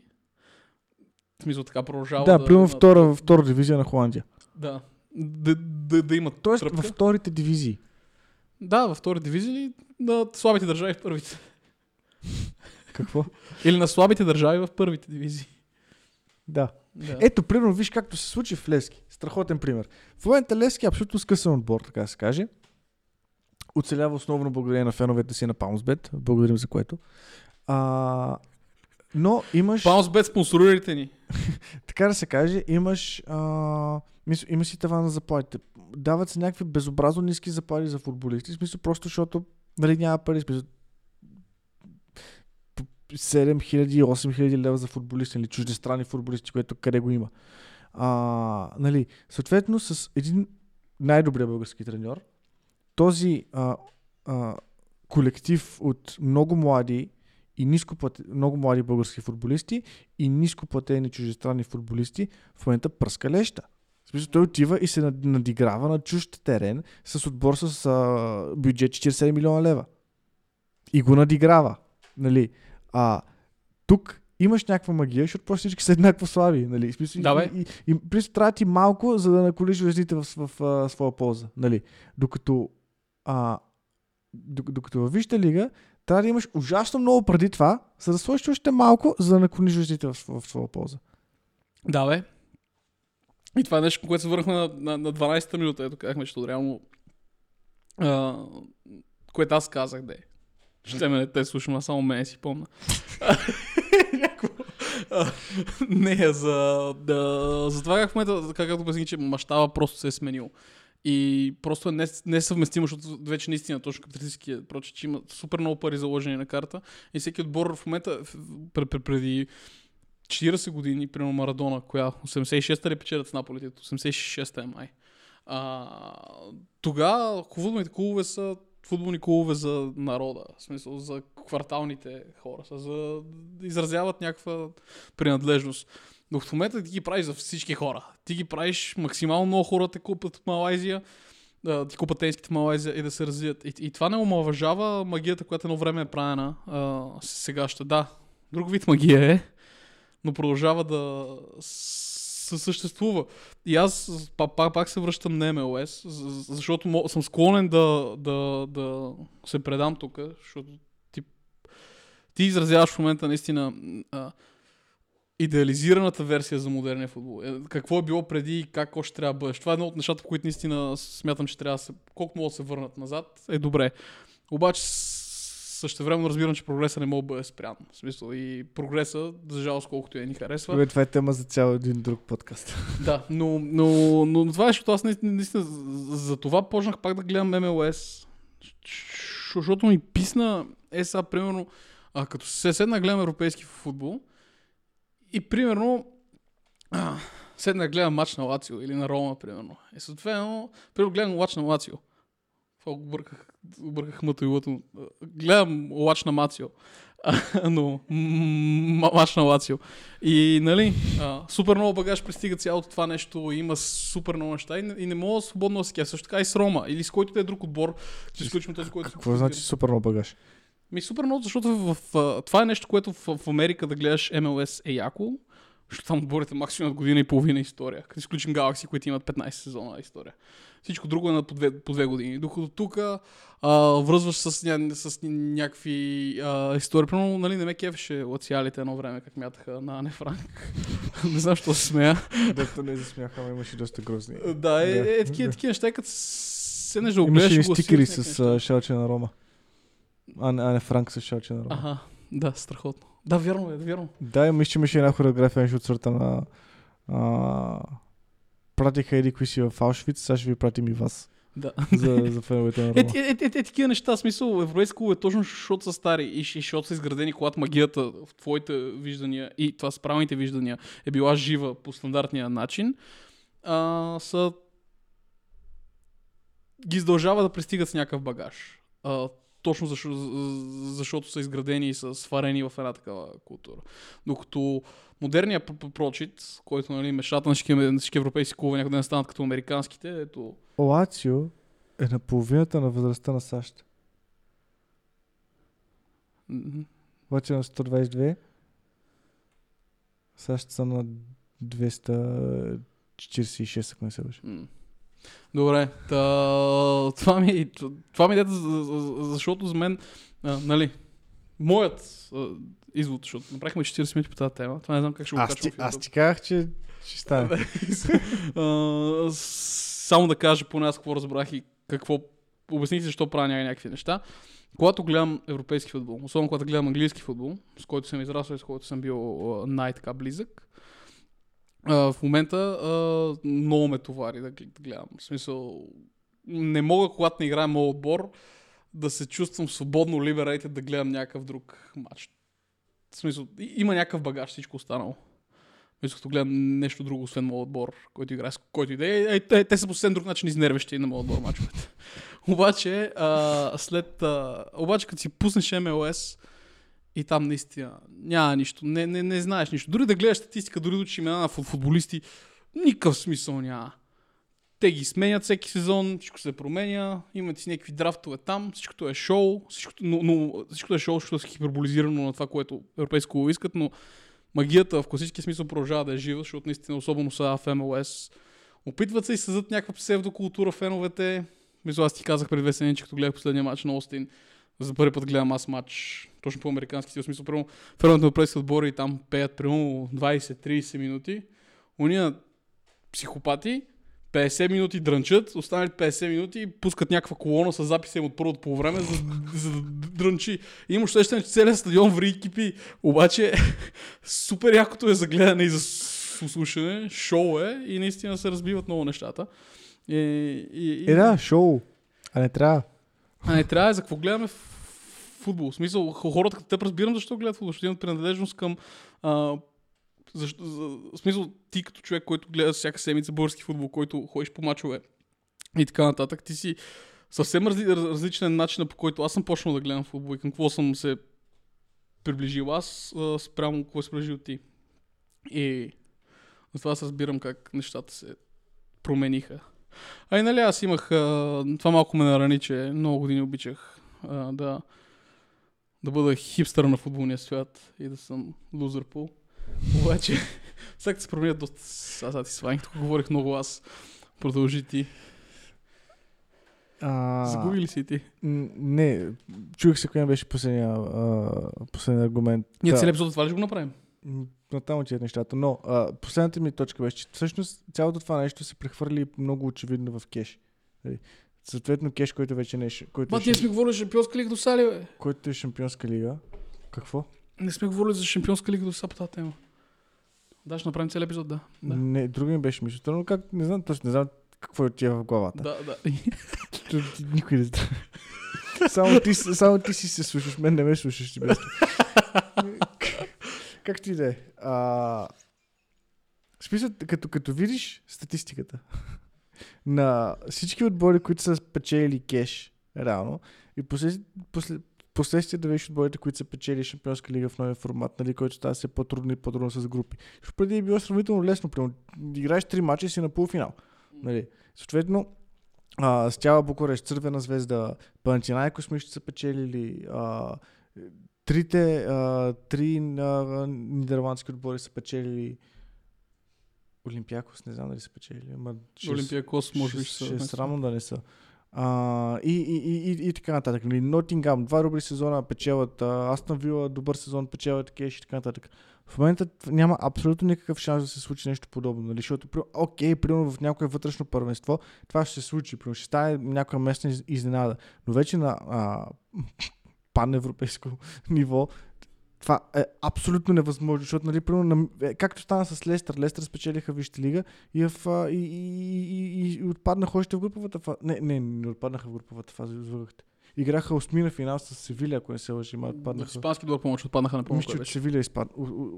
В смисъл така продължава. Да, да примерно втора, втора дивизия на Холандия. Да. Да, да, да имат. Тоест във вторите дивизии. Да, във втори дивизии на слабите държави в първите. Какво? Или на слабите държави в първите дивизии. Да. да. Ето, примерно, виж както се случи в Лески. Страхотен пример. В момента Лески е абсолютно скъсан отбор, така да се каже. Оцелява основно благодарение на феновете си на Паунсбет. Благодарим за което. А, но имаш... Паунсбет спонсорирайте ни. така да се каже, имаш... А, мисъл, има си таван на заплатите. Дават се някакви безобразно ниски заплати за футболисти. В смисъл просто, защото нали, няма пари. Смисъл, 7000-8000 лева за футболисти или чуждестранни футболисти, което къде го има. А, нали, съответно, с един най-добрия български треньор, този а, а, колектив от много млади и ниско много млади български футболисти и ниско платени чуждестранни футболисти в момента пръска леща. В смисъл, той отива и се надиграва на чужд терен с отбор с а, бюджет 47 милиона лева. И го надиграва. Нали? А, тук имаш някаква магия, защото просто всички са еднакво слаби. Нали? Смисъл, да, бе. И, и, и трябва ти малко, за да наколиш звездите в, в, в, в своя полза. Нали? Докато, а, докато във Вижте лига, трябва да имаш ужасно много преди това, за да сложиш още малко, за да наклониш звездите в, в, в своя полза. Да, бе. И това е нещо, което се върнахме на, на, на 12-та минута. Ето казахме, че реално... А, което аз казах, де. Ще ме не те слушам, аз само мене си помня. не, за, да, за това как в момента, както обясних, че мащаба просто се е сменил. И просто е несъвместимо, защото вече наистина точно капиталистически проче, че има супер много пари заложени на карта и всеки отбор в момента преди 40 години, примерно Марадона, коя 86-та ли печелят с Наполи, 86-та е май. А, тогава футболните клубове са футболни клубове за народа, в смисъл за кварталните хора, са за да изразяват някаква принадлежност. Но в момента ти ги правиш за всички хора. Ти ги правиш максимално много хора те купат в Малайзия, ти купат тенските в Малайзия и да се развият. И, и това не омалважава магията, която едно време е правена. Сега ще да. Друг вид магия е, но продължава да съществува. И аз пак, пак, пак се връщам на МЛС, защото съм склонен да, да, да се предам тук, защото ти, ти изразяваш в момента наистина а, идеализираната версия за модерния футбол. Е, какво е било преди и как още трябва да бъдеш. Това е едно от нещата, в които наистина смятам, че трябва да се, колко могат да се върнат назад, е добре. Обаче също време разбирам, че прогреса не мога да бъде спрян. В смисъл и прогреса, за жалост, колкото я ни харесва. Добре, това е тема за цял един друг подкаст. Да, но, но, но, но това е, защото аз наистина, наистина за това почнах пак да гледам МЛС. Защото ми писна, е сега, примерно, а, като се седна да гледам европейски футбол, и примерно, а, седна да гледам матч на Лацио или на Рома, примерно. И съответно, примерно гледам матч на Лацио. Това го бърках, бърках мъто и лъто. Гледам лач на Мацио. но мач на Лацио. И, нали, а, супер много багаж пристига цялото това нещо, има супер много неща и не, и не мога свободно да се Също така и с Рома, или с който е друг отбор, че изключим този, който... Какво значи супер много багаж? Ми супер много, защото в, в, това е нещо, което в, в Америка да гледаш MLS е яко, защото там отборите максимум от година и половина история. Като изключим Galaxy, които имат 15 сезона история. Всичко друго е на по две, по две години. Докато тук връзваш с, ня, с някакви а, истории. Примерно, нали, не ме кефеше лациалите едно време, как мятаха на Ане Франк. не знам, що се смея. Дето не засмяха, имаше доста грозни. Да, е, е, е такива, такива неща, като се не Имаше и стикери с шалче на Рома. А не, а не Франк с шалче на Рома. Ага, да, страхотно. Да, вярно е, вярно. Да, и мисля, че имаше една хореография нещо от сорта на а, пратиха еди кои си в Аушвиц, сега ще ви пратим и вас. Да. За, за феновете на Рома. Е, е, е, е, е, такива неща, смисъл, европейско е точно защото са стари и, и защото са изградени, когато магията в твоите виждания и това с правилните виждания е била жива по стандартния начин, а, са ги издължава да пристигат с някакъв багаж. А, точно защото, защото са изградени и са сварени в една такава култура. Докато модерният прочит, който нали, мечтата на всички, всички европейски клубове някъде не станат като американските, ето... Лацио е на половината на възрастта на САЩ. Mm-hmm. Лацио на 122. САЩ са на 246, ако не се лъжа. Mm. Добре, та, това ми, това ми е защото за мен, а, нали, моят а, извод, защото направихме 40 минути по тази тема, това не знам как ще го аз. Аз ти казах, че ще стане. само да кажа поне аз какво разбрах и какво обясних защо правя някакви неща. Когато гледам европейски футбол, особено когато гледам английски футбол, с който съм израснал и с който съм бил най-така близък, в момента а, много ме товари да гледам. В смисъл, не мога, когато не играя моят отбор, да се чувствам свободно либерейтед да гледам някакъв друг матч. В смисъл, има някакъв багаж, всичко останало. Мисля, като гледам нещо друго, освен моят отбор, който играе с който иде. Е, те, те са по съвсем друг начин изнервещи на моят отбор мачовете. обаче, а, след, а, обаче, като си пуснеш МЛС, и там наистина няма нищо, не, не, не знаеш нищо. Дори да гледаш статистика, дори да учиш имена на футболисти, никакъв смисъл няма. Те ги сменят всеки сезон, всичко се променя, имат си някакви драфтове там, всичкото е шоу, всичкото, но, но всичкото е шоу, защото е хиперболизирано на това, което европейско искат, но магията в класически смисъл продължава да е жива, защото наистина особено са в МЛС. Опитват се и създадат някаква псевдокултура феновете. Мисля, аз ти казах преди две седмици, като гледах последния матч на Остин. За първи път гледам аз матч точно по-американски стил. Смисъл, прямо фермата на пресите отбори и там пеят прямо 20-30 минути. Уния психопати 50 минути дрънчат, останалите 50 минути пускат някаква колона с записи от първото по време, за, за да дрънчи. И имаш усещане, че целият стадион ври кипи, обаче супер якото е за гледане и за слушане, шоу е и наистина се разбиват много нещата. И, и, и... Е, да, шоу. А не трябва. А не трябва, за какво гледаме футбол? В смисъл, хората, като те разбирам защо гледат футбол, защото имат принадлежност към а, защо, за, в смисъл, ти като човек, който гледа всяка седмица български футбол, който ходиш по мачове и така нататък, ти си съвсем разли, различен начин, по който аз съм почнал да гледам футбол и към какво съм се приближил аз спрямо какво се приближил ти. И затова аз разбирам как нещата се промениха. А и нали аз имах, а, това малко ме нарани, че много години обичах а, да, да бъда хипстър на футболния свят и да съм лузър по. Обаче, сега се променят доста. Сваних, тук говорих много аз. Продължи ти. А... Загуби ли си ти? Не, чух се коя беше последния, последния аргумент. Ние целият епизод това ли ще го направим? Но там отиват нещата. Но а, последната ми точка беше, че всъщност цялото това нещо се прехвърли много очевидно в кеш. Съответно кеш, който вече не е... Който Ба, е ние сме говорили шампионска лига до Сали, бе. Който е шампионска лига. Какво? Не сме говорили за шампионска лига до са по тази тема. Да, ще направим цел епизод, да. да. Не, други ми беше мисълта, но как, не знам, точно не знам какво е в главата. Да, да. Никой не знае. само, ти, само ти си се слушаш, мен не ме слушаш. Ти без. как ти да е? Смисъл, като, като видиш статистиката на всички отбори, които са спечели кеш, реално, и после, после, последствие да видиш отборите, които са печели Шампионска лига в новия формат, нали, който става все по-трудно и по-трудно с групи. Защото преди е било сравнително лесно. Примерно, играеш три мача и си на полуфинал. Нали. Съответно, а, Стяла Букурещ, Цървена звезда, Панатинайкос мисля, са печелили. А, трите, а, три а, нидерландски отбори са печелили. Олимпиакос, не знам дали са печелили. Олимпиакос може би ще, ще е срамно да не са. А, и, и, и, и, и така нататък. Нали, Нотингам, два добри сезона печелят, Астон Вила, добър сезон печелят кеш и така нататък. В момента няма абсолютно никакъв шанс да се случи нещо подобно, нали? защото, окей, примерно в някое вътрешно първенство, това ще се случи, примерно ще стане някоя местна изненада, но вече на а, паневропейско ниво това е абсолютно невъзможно, защото, нали, примерно, е, както стана с Лестър, Лестър спечелиха Висшата лига и, в, и, и, и, и отпаднаха още в груповата фаза. Не, не, не отпаднаха в груповата фаза, извърхте. Играха осми на финал с Севиля, ако не се лъжи, ма отпаднаха. В испански двор помощ отпаднаха на помощ. Мисля, че Севиля изпад...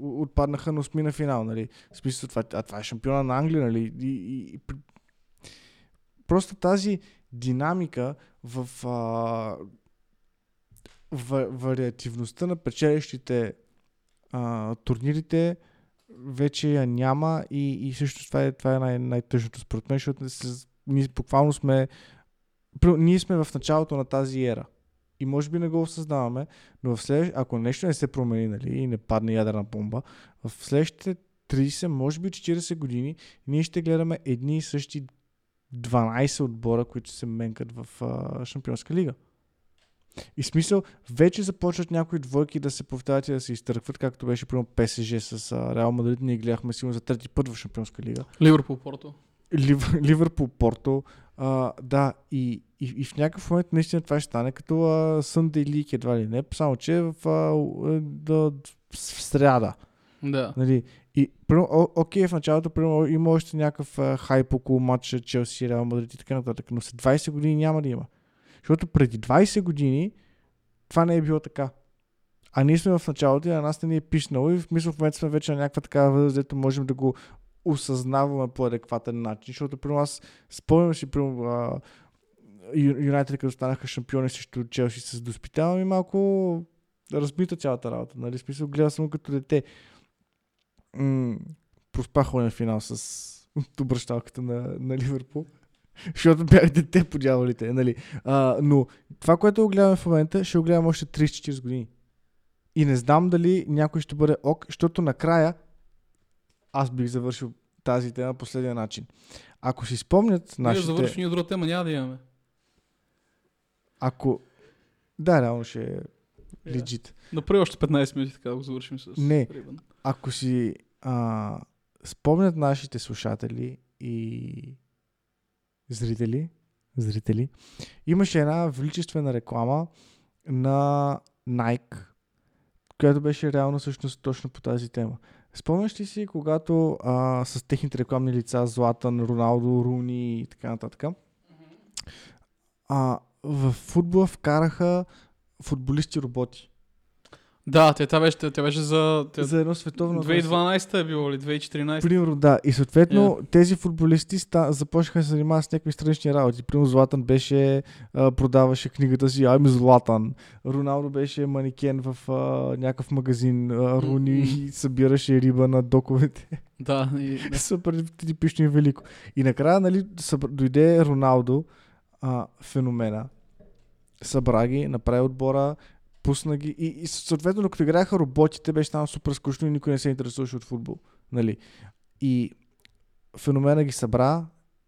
отпаднаха на осми на финал, нали? Смисъл, това, а това е шампиона на Англия, нали? И, и, и, просто тази динамика в а, вариативността на печелищите а, турнирите вече я няма и, и също това е, това е най- най-тъжното според мен, защото ние буквално сме ние сме в началото на тази ера. И може би не го осъзнаваме, но в след... ако нещо не се промени нали, и не падне ядрена бомба, в следващите 30, може би 40 години, ние ще гледаме едни и същи 12 отбора, които се менкат в а, Шампионска лига. И смисъл, вече започват някои двойки да се повтарят и да се изтъркват, както беше примерно ПСЖ с Реал Мадрид. Ние гледахме сигурно за трети път в Шампионска лига. Ливърпул Порто. Ливърпул Порто. А, да, и, и, и, в някакъв момент наистина това ще стане като Sunday League едва ли не, само че в, а, е, да, в сряда. Да. Нали, и, о, окей, в началото примерно, има още някакъв а, хайп около матча Челси, Реал Мадрид и така нататък, но след 20 години няма да има. Защото преди 20 години това не е било така. А ние сме в началото и на нас не ни е писнало и в мисъл в момента сме вече на някаква такава възраст, дето можем да го осъзнаваме по адекватен начин. Защото при нас спомням си, при Юнайтед, като станаха шампиони срещу Челси с доспитава ми малко разбита цялата работа. Нали? Смисъл, гледал съм като дете. М- проспах на финал с обръщалката на, на Ливърпул. Защото бях дете по дяволите, нали? А, но това, което го гледаме в момента, ще го гледам още 30-40 години. И не знам дали някой ще бъде ок, защото накрая аз бих завършил тази тема последния начин. Ако си спомнят нашите... Ние завършим и друга тема, няма да имаме. Ако... Да, реално ще е легит. Yeah. Направи още 15 минути, така да го завършим с Не, Рибан. ако си а, спомнят нашите слушатели и зрители, зрители, имаше една величествена реклама на Nike, която беше реално всъщност точно по тази тема. Спомняш ли си, когато а, с техните рекламни лица, Златан, Роналдо, Руни и така нататък, а, в футбола вкараха футболисти роботи. Да, тя, тя, беше, тя беше за... Тя... За едно световно... 2012 е било ли? 2014? Примерно, да. И съответно yeah. тези футболисти ста, започнаха да се занимават с някакви странични работи. Примерно Златан беше, а, продаваше книгата си I'm Златан. Роналдо беше манекен в а, някакъв магазин. А, Руни mm-hmm. събираше риба на доковете. Да. И... Супер типично и велико. И накрая, нали, дойде Роналдо, а, феномена. Събра ги, направи отбора, пусна ги и, и съответно, докато играеха роботите, беше там супер скучно и никой не се интересуваше от футбол. Нали? И феномена ги събра,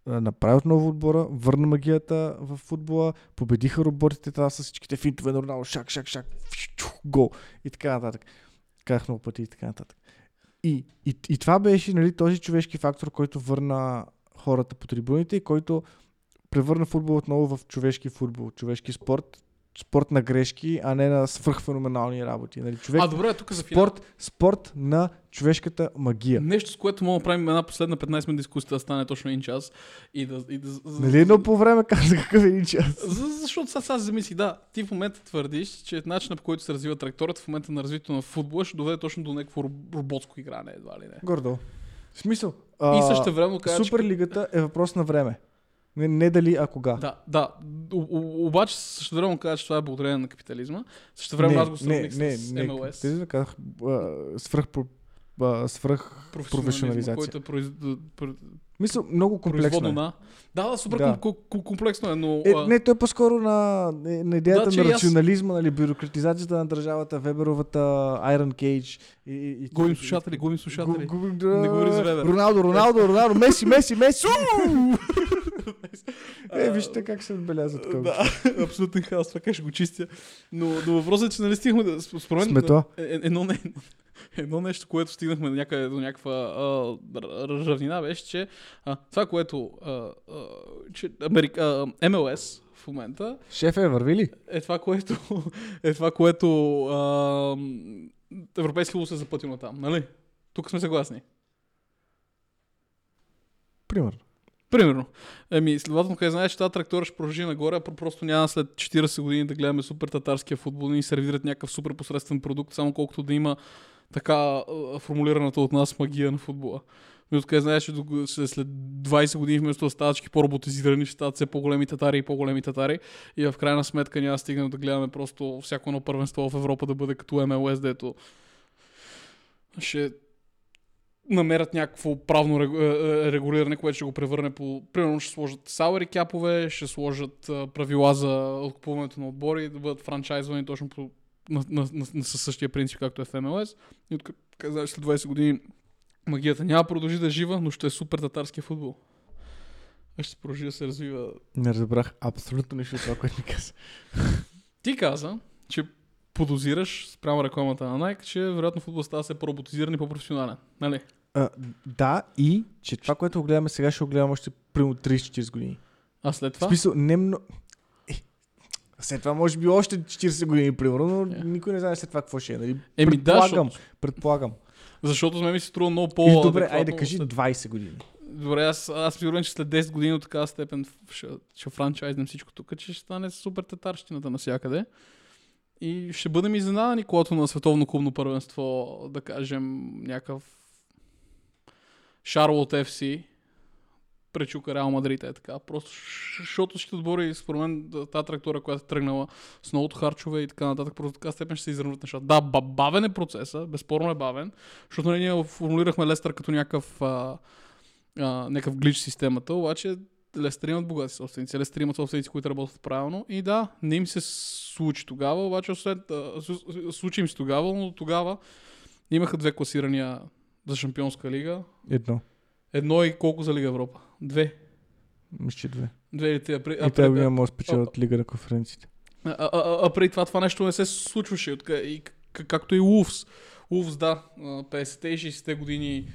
направи отново отбора, върна магията в футбола, победиха роботите това с всичките финтове на Роналдо, шак, шак, шак, гол и така нататък. Казах много пъти и така нататък. И, и, и това беше нали, този човешки фактор, който върна хората по трибуните и който превърна футбол отново в човешки футбол, човешки спорт, спорт на грешки, а не на свръхфеноменални работи. Нали? Човек, а, добре, тук за спорт, спорт на човешката магия. Нещо, с което мога да правим една последна 15 минути дискусия да стане точно един час. И да, и да, нали едно по време каза какъв е един час? За, защото сега аз замисли, да, ти в момента твърдиш, че начинът по който се развива тракторът в момента на развитието на футбола ще доведе точно до някакво роботско игране, едва ли не. Гордо. В смисъл. А, и също време кажа, Суперлигата е въпрос на време. Не, не дали, а кога. Да, да. О, обаче също време каза, че това е благодарение на капитализма. Също време аз го сравних не, с не, МЛС. Не, казах свръх, свръх професионализация. Който е произ... Мисля, много комплексно. Е. На... Да, да, супер да. комплексно е, но... Е, не, той е по-скоро на, на идеята да, на рационализма, аз... нали, бюрократизацията на държавата, Веберовата, Iron Cage. И, и, губим слушатели, губим слушатели. Гу, гу, да... Не говори за Вебер. Роналдо, Роналдо, Роналдо, Меси, Меси, Меси! е, вижте как се отбелязва такова. Да, абсолютен хаос, това ще го чистя. Но, но въпросът е, че нали стигнахме да... Според мен. Е, е, едно, не, едно нещо, което стигнахме до, някъде, до някаква а, равнина, беше, че а, това, което а, а, че Америка, а, МЛС в момента... Шеф е, върви ли? Е това, което, е това, което а, Европейски лус е запътил на там, нали? Тук сме съгласни. Примерно. Примерно. Еми, следователно, къде знаеш, че тази трактора ще продължи нагоре, а просто няма след 40 години да гледаме супер татарския футбол и сервират някакъв супер посредствен продукт, само колкото да има така формулираната от нас магия на футбола. Но откъде знаеш, че след 20 години вместо да стават по-роботизирани, ще стават все по-големи татари и по-големи татари. И в крайна сметка няма стигнем да гледаме просто всяко едно първенство в Европа да бъде като МЛС, дето ще намерят някакво правно е, е, регулиране, което ще го превърне по... Примерно ще сложат салари кяпове, ще сложат правила за откупуването на отбори, да бъдат франчайзвани точно по, на, на, на, на, със същия принцип, както е в МЛС. И от казах, след 20 години магията няма продължи да е жива, но ще е супер татарския футбол. А ще продължи да се развива. Не разбрах абсолютно нищо от това, което ми каза. Ти каза, че подозираш спрямо рекламата на Nike, че вероятно футбол става се по-роботизиран и по-професионален. Нали? А, да, и че това, което гледаме сега, ще го гледаме още примерно 30-40 години. А след това? В смисъл, не много... След това може би още 40 години, примерно, но yeah. Е. никой не знае след това какво ще е. Нали? Еми, предполагам, да, предполагам. Защото сме ми се струва много по И добре, айде да кажи 20 години. Добре, аз, аз сигурен, че след 10 години от такава степен ще, ще франчайзнем всичко тук, че ще стане супер татарщината навсякъде. И ще бъдем изненадани, когато на световно клубно първенство, да кажем, някакъв Шарлот FC пречука Реал Мадрид е така. Просто защото ще отбори, според мен, тази трактора, която е тръгнала с многото харчове и така нататък, просто така степен ще се изравнат нещата. Да, бавен е процеса, безспорно е бавен, защото нали, ние формулирахме Лестър като някакъв, а, а, някакъв глич системата, обаче Лестър имат богати собственици, Лестър имат собственици, които работят правилно и да, не им се случи тогава, обаче а, случи им се тогава, но тогава имаха две класирания за Шампионска лига. Едно. Едно и колко за Лига Европа? Две. Мисля, че две. Две или три. И те би може да спечелят Лига на конференциите. А, а, а, а преди това това нещо не се случваше. И, как, както и Улфс. Улфс, да, 50-те и 60-те години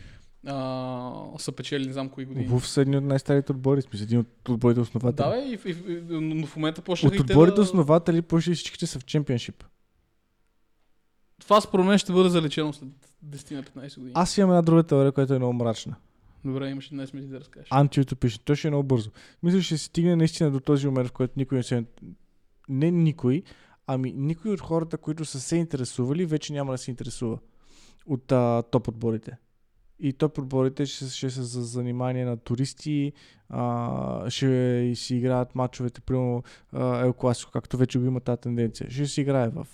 а, са печели не знам кои години. В са едни от най-старите отбори, смисъл, един от отборите основатели. Да, бе, и, и, и, но в момента почнаха От отборите да... основатели почти всичките са в чемпионшип. Това според мен ще бъде залечено след 10-15 години. Аз имам една друга теория, която е много мрачна. Добре, имаш 11 минути да разкажеш. Антиутопична. То ще е много бързо. Мисля, ще се стигне наистина до този момент, в който никой не се... Не никой, ами никой от хората, които са се интересували, вече няма да се интересува от а, топ отборите. И топ отборите ще, ще са за занимание на туристи, а, ще си играят матчовете, примерно Ел Класико, както вече го има тази тенденция. Ще си играе в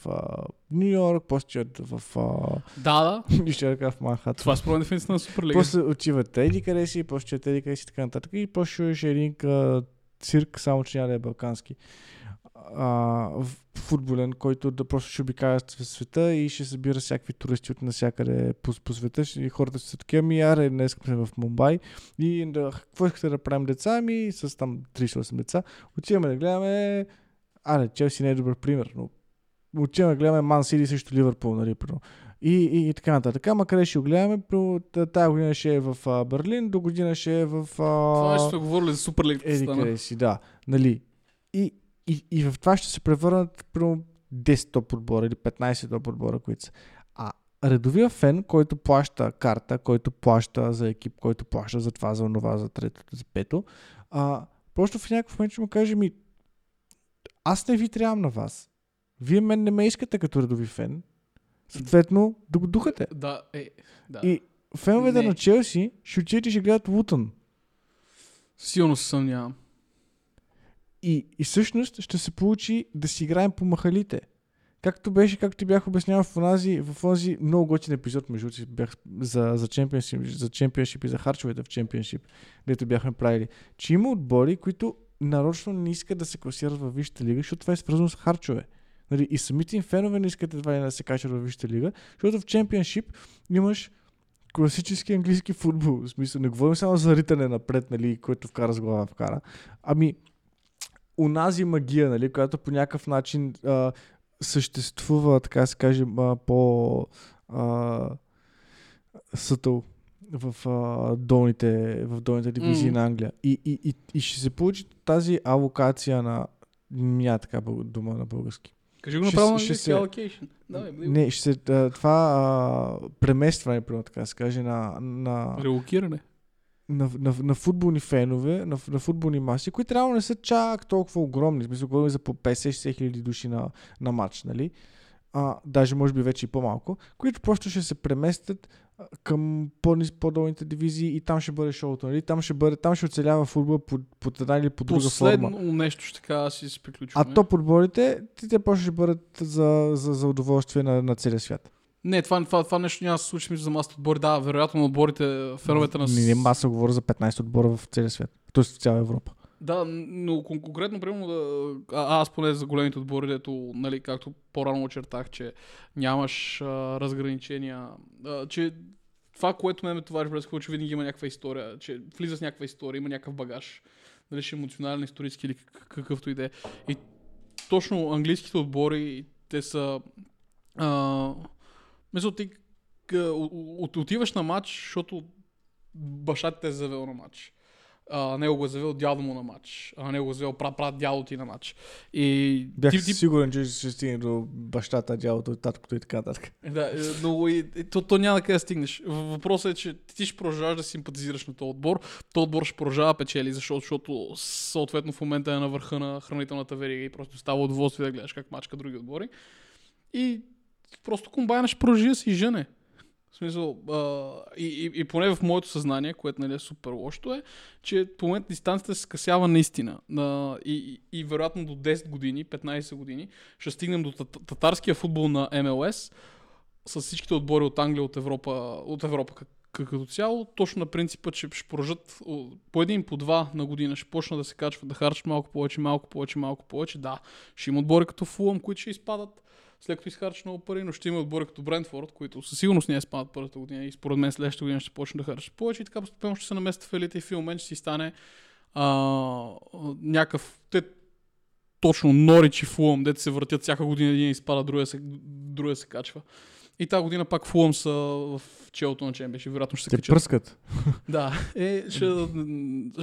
Нью Йорк, после в... А, да, да. ще в Манхат. Това е според дефиницията на Суперлига. После отиват еди къде си, после еди къде си и така нататък. И после ще е един цирк, само че няма да е балкански а, футболен, който да просто ще обикаля света и ще събира всякакви туристи от насякъде по, по света. И хората са такива, ми аре, днес сме в Мумбай и да, какво искате да правим деца? Ми с там 38 деца. Отиваме да гледаме, аре, Челси не е добър пример, но отиваме да гледаме Ман Сити срещу Ливърпул, нали, примерно. И, и, и така нататък. Ама къде ще го гледаме? Тая година ще е в а, Берлин, до година ще е в... А... Това ще сме говорили за Суперлиг. Еди къде си, да. Нали? И, и, и в това ще се превърнат примерно 10 топ отбора или 15 топ отбора, които са. А редовия фен, който плаща карта, който плаща за екип, който плаща за това, за онова, за трето, за пето, а, просто в някакъв момент ще му каже ми, аз не ви трябвам на вас. Вие мен не ме искате като редови фен. Съответно, да го духате. Да, е, да. И феновете на Челси ще отидат и ще гледат Лутън. Силно се съмнявам. И, и всъщност ще се получи да си играем по махалите. Както беше, както ти бях обяснявал в онази, в онзи много готин епизод, между другото, бях за, за, чемпионшип, за чемпионшип и за харчовете в чемпионшип, където бяхме правили, че има отбори, които нарочно не искат да се класират във Висшата лига, защото това е свързано с харчове. Нали, и самите им фенове не искат едва да се качат във Висшата лига, защото в чемпионшип имаш класически английски футбол. В смисъл, не говорим само за ритане напред, нали, който вкара с глава вкара. Ами, унази магия, нали, която по някакъв начин а, съществува, така се каже, а, по а, сътъл в а, долните, в долните дивизии mm. на Англия. И, и, и, и ще се получи тази алокация на няма така дума на български. Кажи го направо на ще се, allocation. Давай, не, ще се, това а, преместване, примерно така се каже, на... на Релокиране на, на, на футболни фенове, на, на футболни маси, които трябва не са чак толкова огромни. Смисъл, говорим за по 50-60 хиляди души на, на матч, нали? А, даже може би вече и по-малко, които просто ще се преместят към по-долните дивизии и там ще бъде шоуто, нали? Там ще, бъде, там ще оцелява футбол по, по една или по друга Последно форма. нещо ще така си се приключваме. А топ отборите, те после ще бъдат за, за, за удоволствие на, на целия свят. Не, това, това, това нещо няма да се случи за масата отбори. Да, вероятно отборите, феновете на... Не, не маса говоря за 15 отбора в целия свет. Тоест в цяла Европа. Да, но конкретно, примерно, да, а, аз поне за големите отбори, дето, нали, както по-рано очертах, че нямаш а, разграничения, а, че това, което ме ме товари в че винаги има някаква история, че влиза с някаква история, има някакъв багаж, дали ще е емоционален, исторически или какъвто и да е. И точно английските отбори, те са а, мисля, ти отиваш на матч, защото баща ти те е завел на матч. А, него го е завел дядо му на матч. А него го е завел прав, прав дядо ти на матч. И Бях ти, ти... сигурен, че ще стигне до бащата, дядото, таткото и така нататък. Да, е, но и, то, то няма къде да стигнеш. Въпросът е, че ти ще продължаваш да симпатизираш на този отбор. Този отбор ще продължава печели, защото, защото съответно в момента е на върха на хранителната верига и просто става удоволствие да гледаш как мачка други отбори. И просто комбайна ще продължи да си жене. В смисъл, а, и, и, и, поне в моето съзнание, което нали, е супер лошо, е, че по момент дистанцията се скъсява наистина. А, и, и, и вероятно до 10 години, 15 години, ще стигнем до татарския футбол на МЛС с всичките отбори от Англия, от Европа, от Европа като цяло, точно на принципа, че ще поражат по един, по два на година, ще почна да се качват, да харчат малко повече, малко повече, малко повече. Да, ще има отбори като Фулъм, които ще изпадат след като изхарчат много пари, но ще има отбори като Брентфорд, които със сигурност не е спадат първата година и според мен следващата година ще почне да харчат повече и така постепенно ще се наместят в елита и в момент ще си стане а, някакъв... Те, точно Норич и Фулъм, дете се въртят всяка година един изпада, другия се, другия се качва. И тази година пак Фулъм са в челото на Чемпионшип. Вероятно ще се Те качат. пръскат. Да, е, ще,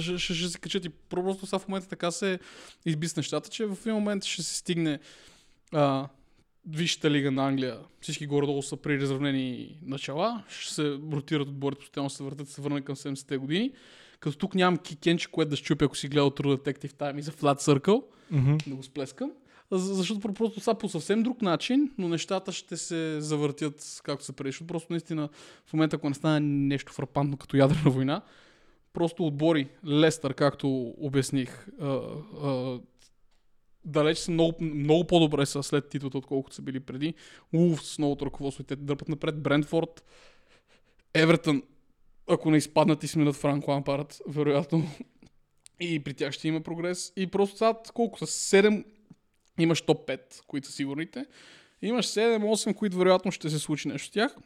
ще, ще, ще се качат и просто сега в момента така се изби с нещата, че в един момент ще се стигне а, Висшата лига на Англия. Всички горе-долу са при разравнени начала. Ще се ротират отборите, постоянно се въртат, се върнат към 70-те години. Като тук нямам кикенче, което да щупя, ако си гледал True Detective Time и за Flat Circle, Мгм. да го сплескам. За- Защото просто са по съвсем друг начин, но нещата ще се завъртят както се преди. Просто наистина в момента, ако не стане нещо фрапантно като ядрена война, просто отбори Лестър, както обясних, далеч са много, много по-добре са след титлата, отколкото са били преди. Улф с новото ръководство и те дърпат напред. Брентфорд, Евертън, ако не изпаднат и сменят Франк Лампард, вероятно и при тях ще има прогрес. И просто сега колко са? 7 Имаш топ 5, които са сигурните. Имаш 7-8, които вероятно ще се случи нещо с тях.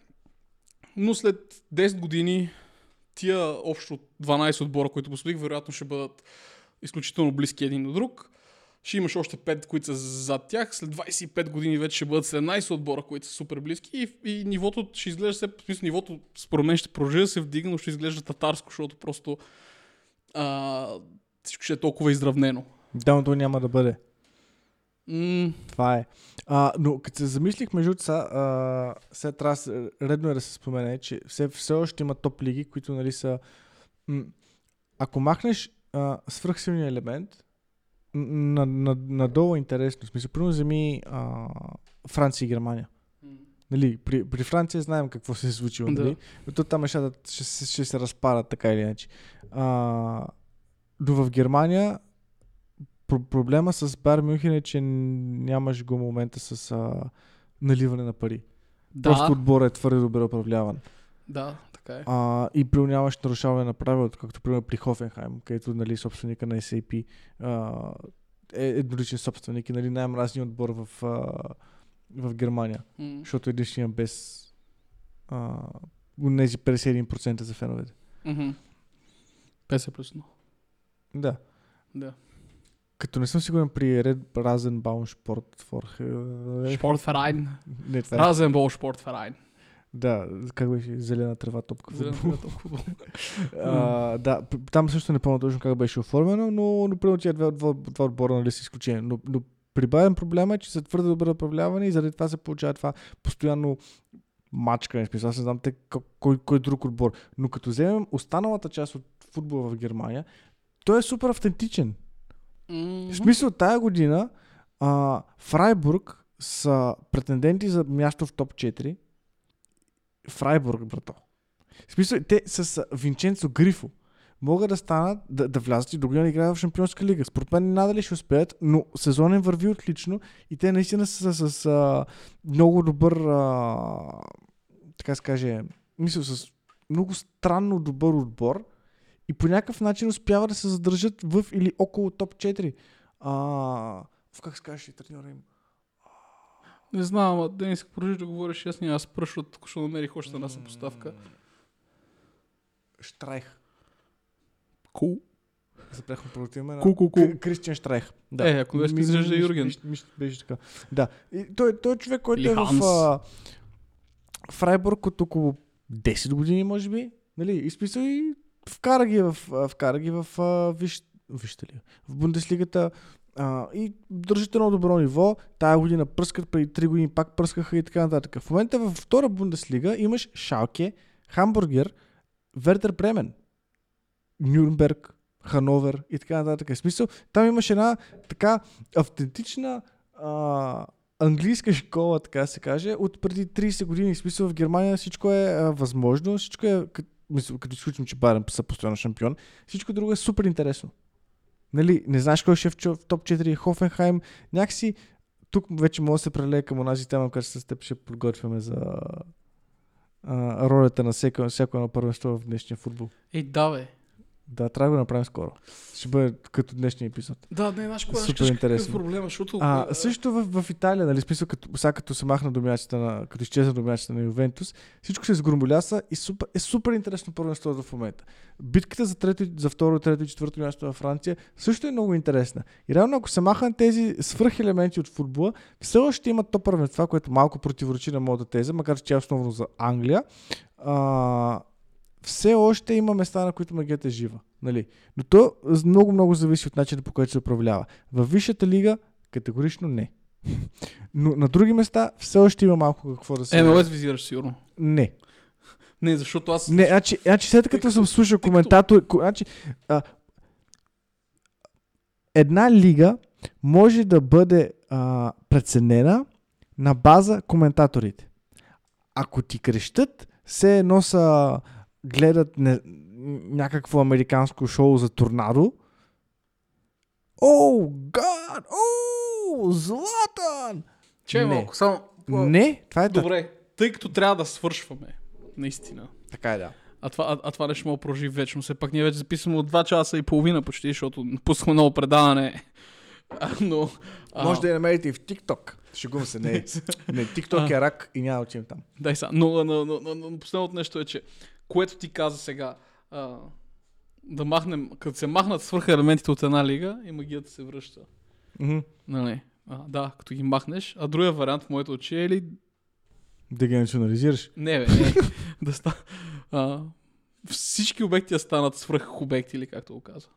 Но след 10 години тия общо 12 отбора, които посудих, вероятно ще бъдат изключително близки един до друг. Ще имаш още 5, които са зад тях. След 25 години вече ще бъдат 17 отбора, които са супер близки. И, и нивото ще изглежда, в смисъл, нивото според мен ще продължи да се вдигне, но ще изглежда татарско, защото просто а, всичко ще е толкова изравнено. Да, но то няма да бъде. М- Това е. А, но като се замислих, между другото, сега, трябва редно е да се спомене, че все, все още има топ лиги, които нали са... М- ако махнеш а, свръхсилния елемент, на, на, надолу е интересно. В смисъл, примерно вземи а, Франция и Германия. Нали, при, при Франция знаем какво се е случило. Да. Нали? Но то там нещата ще, се- ще се разпадат така или иначе. А, но в Германия про- проблема с Бар Мюнхен е, че нямаш го момента с а, наливане на пари. Да, Просто отборът е твърде добре управляван. да, така е. А, и при нямаш нарушаване на правилото, както примерно при Хофенхайм, където нали, собственика на SAP а, е едноличен собственик и нали, най-мразният отбор в, а, в Германия, М. защото е единствения без а, тези 51% за феновете. Мгм. 50 плюс 1. Да. Да. Като не съм сигурен при Red Rasenbaum Sport for... е, Спортферайн. Не, това е. Разенбол Спортферайн. Да, как беше? Зелена трева топка. За футбол. да толкова. А, да, там също не помня точно как беше оформено, но, примерно тия два, два, два отбора нали, са изключение. Но, но при Байерн проблема е, че са твърде добре управлявани и заради това се получава това постоянно мачкане. Смисъл, аз не знам те, ко- кой, кой друг отбор. Но като вземем останалата част от футбола в Германия, той е супер автентичен. Мгм. В смисъл, тая година а, Фрайбург са претенденти за място в топ 4. Фрайбург, брато. Смисъл, те с Винченцо Грифо могат да станат, да, да влязат и до година играят в Шампионска лига. Според мен надали ще успеят, но сезонен върви отлично и те наистина са с, с а, много добър, а, така се каже, мисля, с много странно добър отбор и по някакъв начин успява да се задържат в или около топ 4. А, в как се каже треньора им? Не знам, ама Денис, ако продължиш да говориш, аз няма спръш, защото ще намерих още една съпоставка. Штрайх. Кул. Запряхме против мен. Ку, ку, ку. Кристиан Штрайх. Да. Е, ако беше Ми- изглежда Юрген. Беше така. Да. И той, той е човек, който Или е в а, Фрайбург от около 10 години, може би. Нали? И смисъл и вкара ги в, а, вкара ги в а, виж, вижте ли, в Бундеслигата а, и държат едно добро ниво. Тая година пръскат, преди 3 години пак пръскаха и така нататък. В момента във втора Бундеслига имаш Шалке, Хамбургер, Вердер Бремен, Нюрнберг, Хановер и така нататък. В смисъл, там имаш една така автентична а, английска школа, така се каже, от преди 30 години. В смисъл в Германия всичко е а, възможно, всичко е, като, като изключим, че Байерн са постоянно шампион, всичко друго е супер интересно. Нали, не знаеш кой ще е в, топ 4 Хофенхайм. Някакси тук вече може да се прелее към онази тема, която с теб ще подготвяме за а, ролята на всяко, всяко едно първенство в днешния футбол. Ей, да, бе. Да, трябва да го направим скоро. Ще бъде като днешния епизод. Да, не, знаеш кога Супер ще интересно. Какъв проблема, защото... А, а, също в, в Италия, нали, смисъл, като, сега като се махна домячета на, като изчезна домячета на Ювентус, всичко се сгромоляса и супер, е супер интересно първенството в момента. Битката за, трето, за второ, трето и четвърто място във Франция също е много интересна. И реално, ако се махнат тези свръхелементи от футбола, все още имат то първенства, което малко противоречи на моята теза, макар че е основно за Англия. А, все още има места, на които магията е жива. Нали? Но то много, много зависи от начина по който се управлява. Във висшата лига категорично не. Но на други места все още има малко какво да се... МЛС визираш сигурно. Не. Не, защото аз... Не, значи, значи след като съм слушал коментатор... ко- Значи, а, една лига може да бъде а, преценена на база коментаторите. Ако ти крещат, все едно са гледат не, някакво американско шоу за торнадо. О, гад! О, Златан! Че Не. малко, само... Не, това е да. Добре, тъй като трябва да свършваме, наистина. Така е, да. А това, а, а това нещо мога да продължи вечно. Все пак ние вече записваме от 2 часа и половина почти, защото напускаме ново предаване. А, но... А, Може да я намерите и в TikTok. Шегувам се, не. не, TikTok е рак и няма да отидем там. Дай са. Но, но, но, но, но последното нещо е, че което ти каза сега, а, да махнем, като се махнат свърха елементите от една лига и магията се връща. Мгм. Нали? А, да, като ги махнеш. А другия вариант в моите очи е ли... Да ги национализираш. Не, бе, не. да ста... а, всички обекти да станат свръх обекти, или както го каза.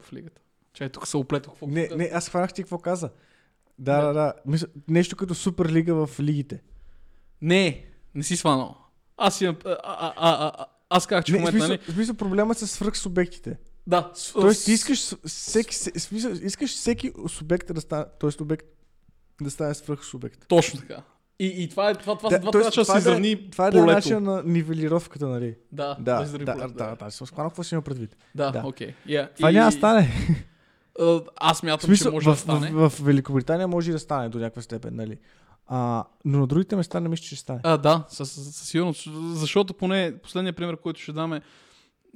В лигата. Чай, тук се оплетох. Какво Не, не, аз хванах ти какво каза. Да, Да. да, да. Мисля, нещо като Суперлига в лигите. не, не си сванал. Аз имам... А, а, а, а, аз казах, че в Не, в момента, смисъл, нали? в смисъл проблема е с свръхсубектите. Да. с- Тоест ти искаш всеки, се- в смисъл, искаш всеки субект да стане, т.е. обект да стане свръхсубект. Точно така. И, и това е това, това, Да, да, това, тоест, това, това се да е- изравни Това е да е полето. на нивелировката, нали? Да, Да, израви да, полето, да, да, съм схванал какво си има предвид. Да, да. окей. Yeah. Това няма да стане. А, Аз В мятам, смисъл, че може в, да стане. в, в, Великобритания може и да стане до някаква степен, нали? А, но на другите места не мисля, че ще стане. А, да, със, със сигурност. Защото поне последният пример, който ще даме,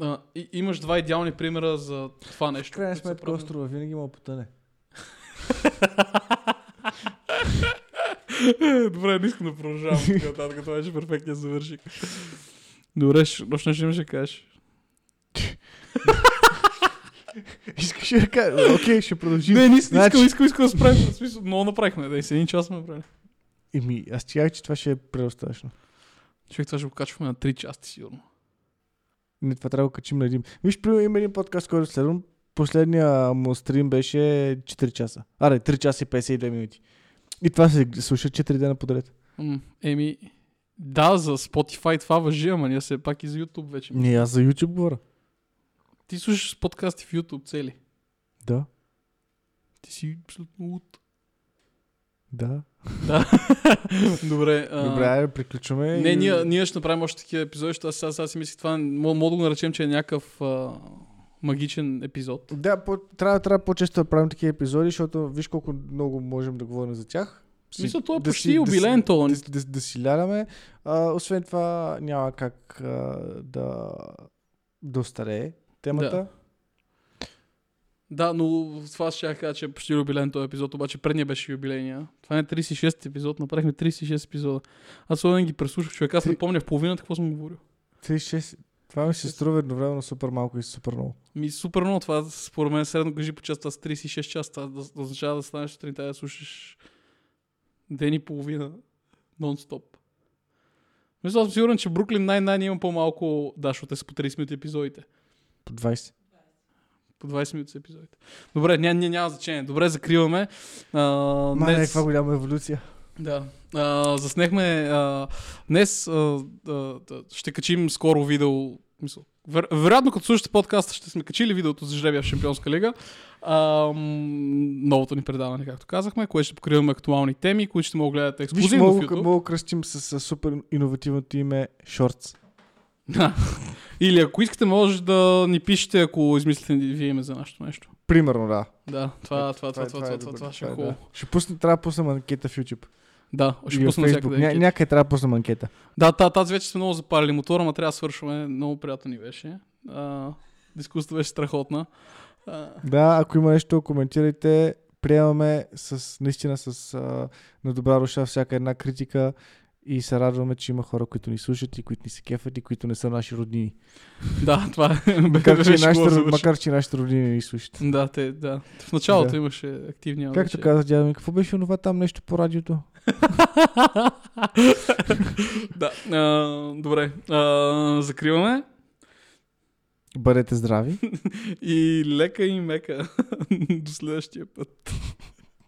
а, и, имаш два идеални примера за това нещо. В крайна сметка острова винаги има потъне. Добре, не искам да продължавам нататък. Това беше перфектният завършик. Добре, ще, още нещо да кажеш. Искаш ли да кажа? Окей, ще продължим. Не, не искам, Значи- искам, искам, искам да спрем. В смисъл, много направихме. Да, и с един час сме направили. Еми, аз ти казах, че това ще е предостатъчно. Човек, това ще го качваме на три части, сигурно. Не, това трябва да го качим на един. Виж, примерно има един подкаст, който следвам. Последния му стрим беше 4 часа. Аре, 3 часа и 52 минути. И това се слуша 4 дена подред. М, Еми, да, за Spotify това въжи, ама ние все пак и за YouTube вече. Не, аз за YouTube говоря. Ти слушаш подкасти в YouTube цели. Да, Ти си абсолютно луд. Да. Добре. А... Добре, айде, приключваме. Не, и- ние, ние ще направим още такива епизоди, защото аз сега, сега си мислих това, мога, да го наречем, че е някакъв а, магичен епизод. Да, по, трябва, трябва по-често да правим такива епизоди, защото виж колко много можем да говорим за тях. Си- Мисля, той е да почти юбилеен да, то. си- да, да, да си ляляме. А, освен това, няма как а, да, да остарее темата. Да. Да, но това ще я кажа, че е почти юбилеен този епизод, обаче предния беше юбилейния. Това е 36 епизод, направихме 36 епизода. Аз особено ги преслушах, човек, аз не помня в половината какво съм говорил. 36. Това ми се струва едновременно супер малко и супер много. Ми супер много това, според мен средно кажи по час, това са 36 часа, това да, да означава да станеш сутринта да слушаш ден и половина нон-стоп. Мисля, съм сигурен, че Бруклин най-най има по-малко, да, защото те са по 30 минути епизодите. По 20. По 20 минути са епизодите. Добре, ня, ня, няма значение. Добре, закриваме. А, Ма, днес- не, каква голяма еволюция. Да. А, заснехме а, днес а, а, ще качим скоро видео. Мисъл, вер, вероятно като слушате подкаста ще сме качили видеото за жребия в Шампионска лига. А, новото ни предаване, както казахме, което ще покриваме актуални теми, които ще мога да гледате Виж, ексклюзивно в мога, YouTube. мога кръстим с, с супер иновативното име Shorts. Да. Или ако искате, може да ни пишете, ако измислите вие име за нашето нещо. Примерно, да. Да, това, това, това, е- това, е това, това, добър. това ще е хубаво. Ще пусна, трябва да пусна анкета в YouTube. Да, ще пусна всякъде. Ня, някъде трябва да пусна анкета. Да, та- тази вече сме много запалили мотора, но трябва да свършваме. Много приятно ни беше. А, Дискусията беше страхотна. А, Да, ако има нещо, коментирайте. Приемаме с, наистина с а, на добра душа всяка една критика и се радваме, че има хора, които ни слушат и които ни се кефят и които не са наши роднини. да, това е. Макар, че, нашите, макар, че нашите роднини ни слушат. Да, те, да. В началото Да. имаше активни Както аудитории. каза дядо ми, какво беше онова там нещо по радиото? да, а, добре. А, закриваме Бъдете здрави. и лека и мека. До следващия път.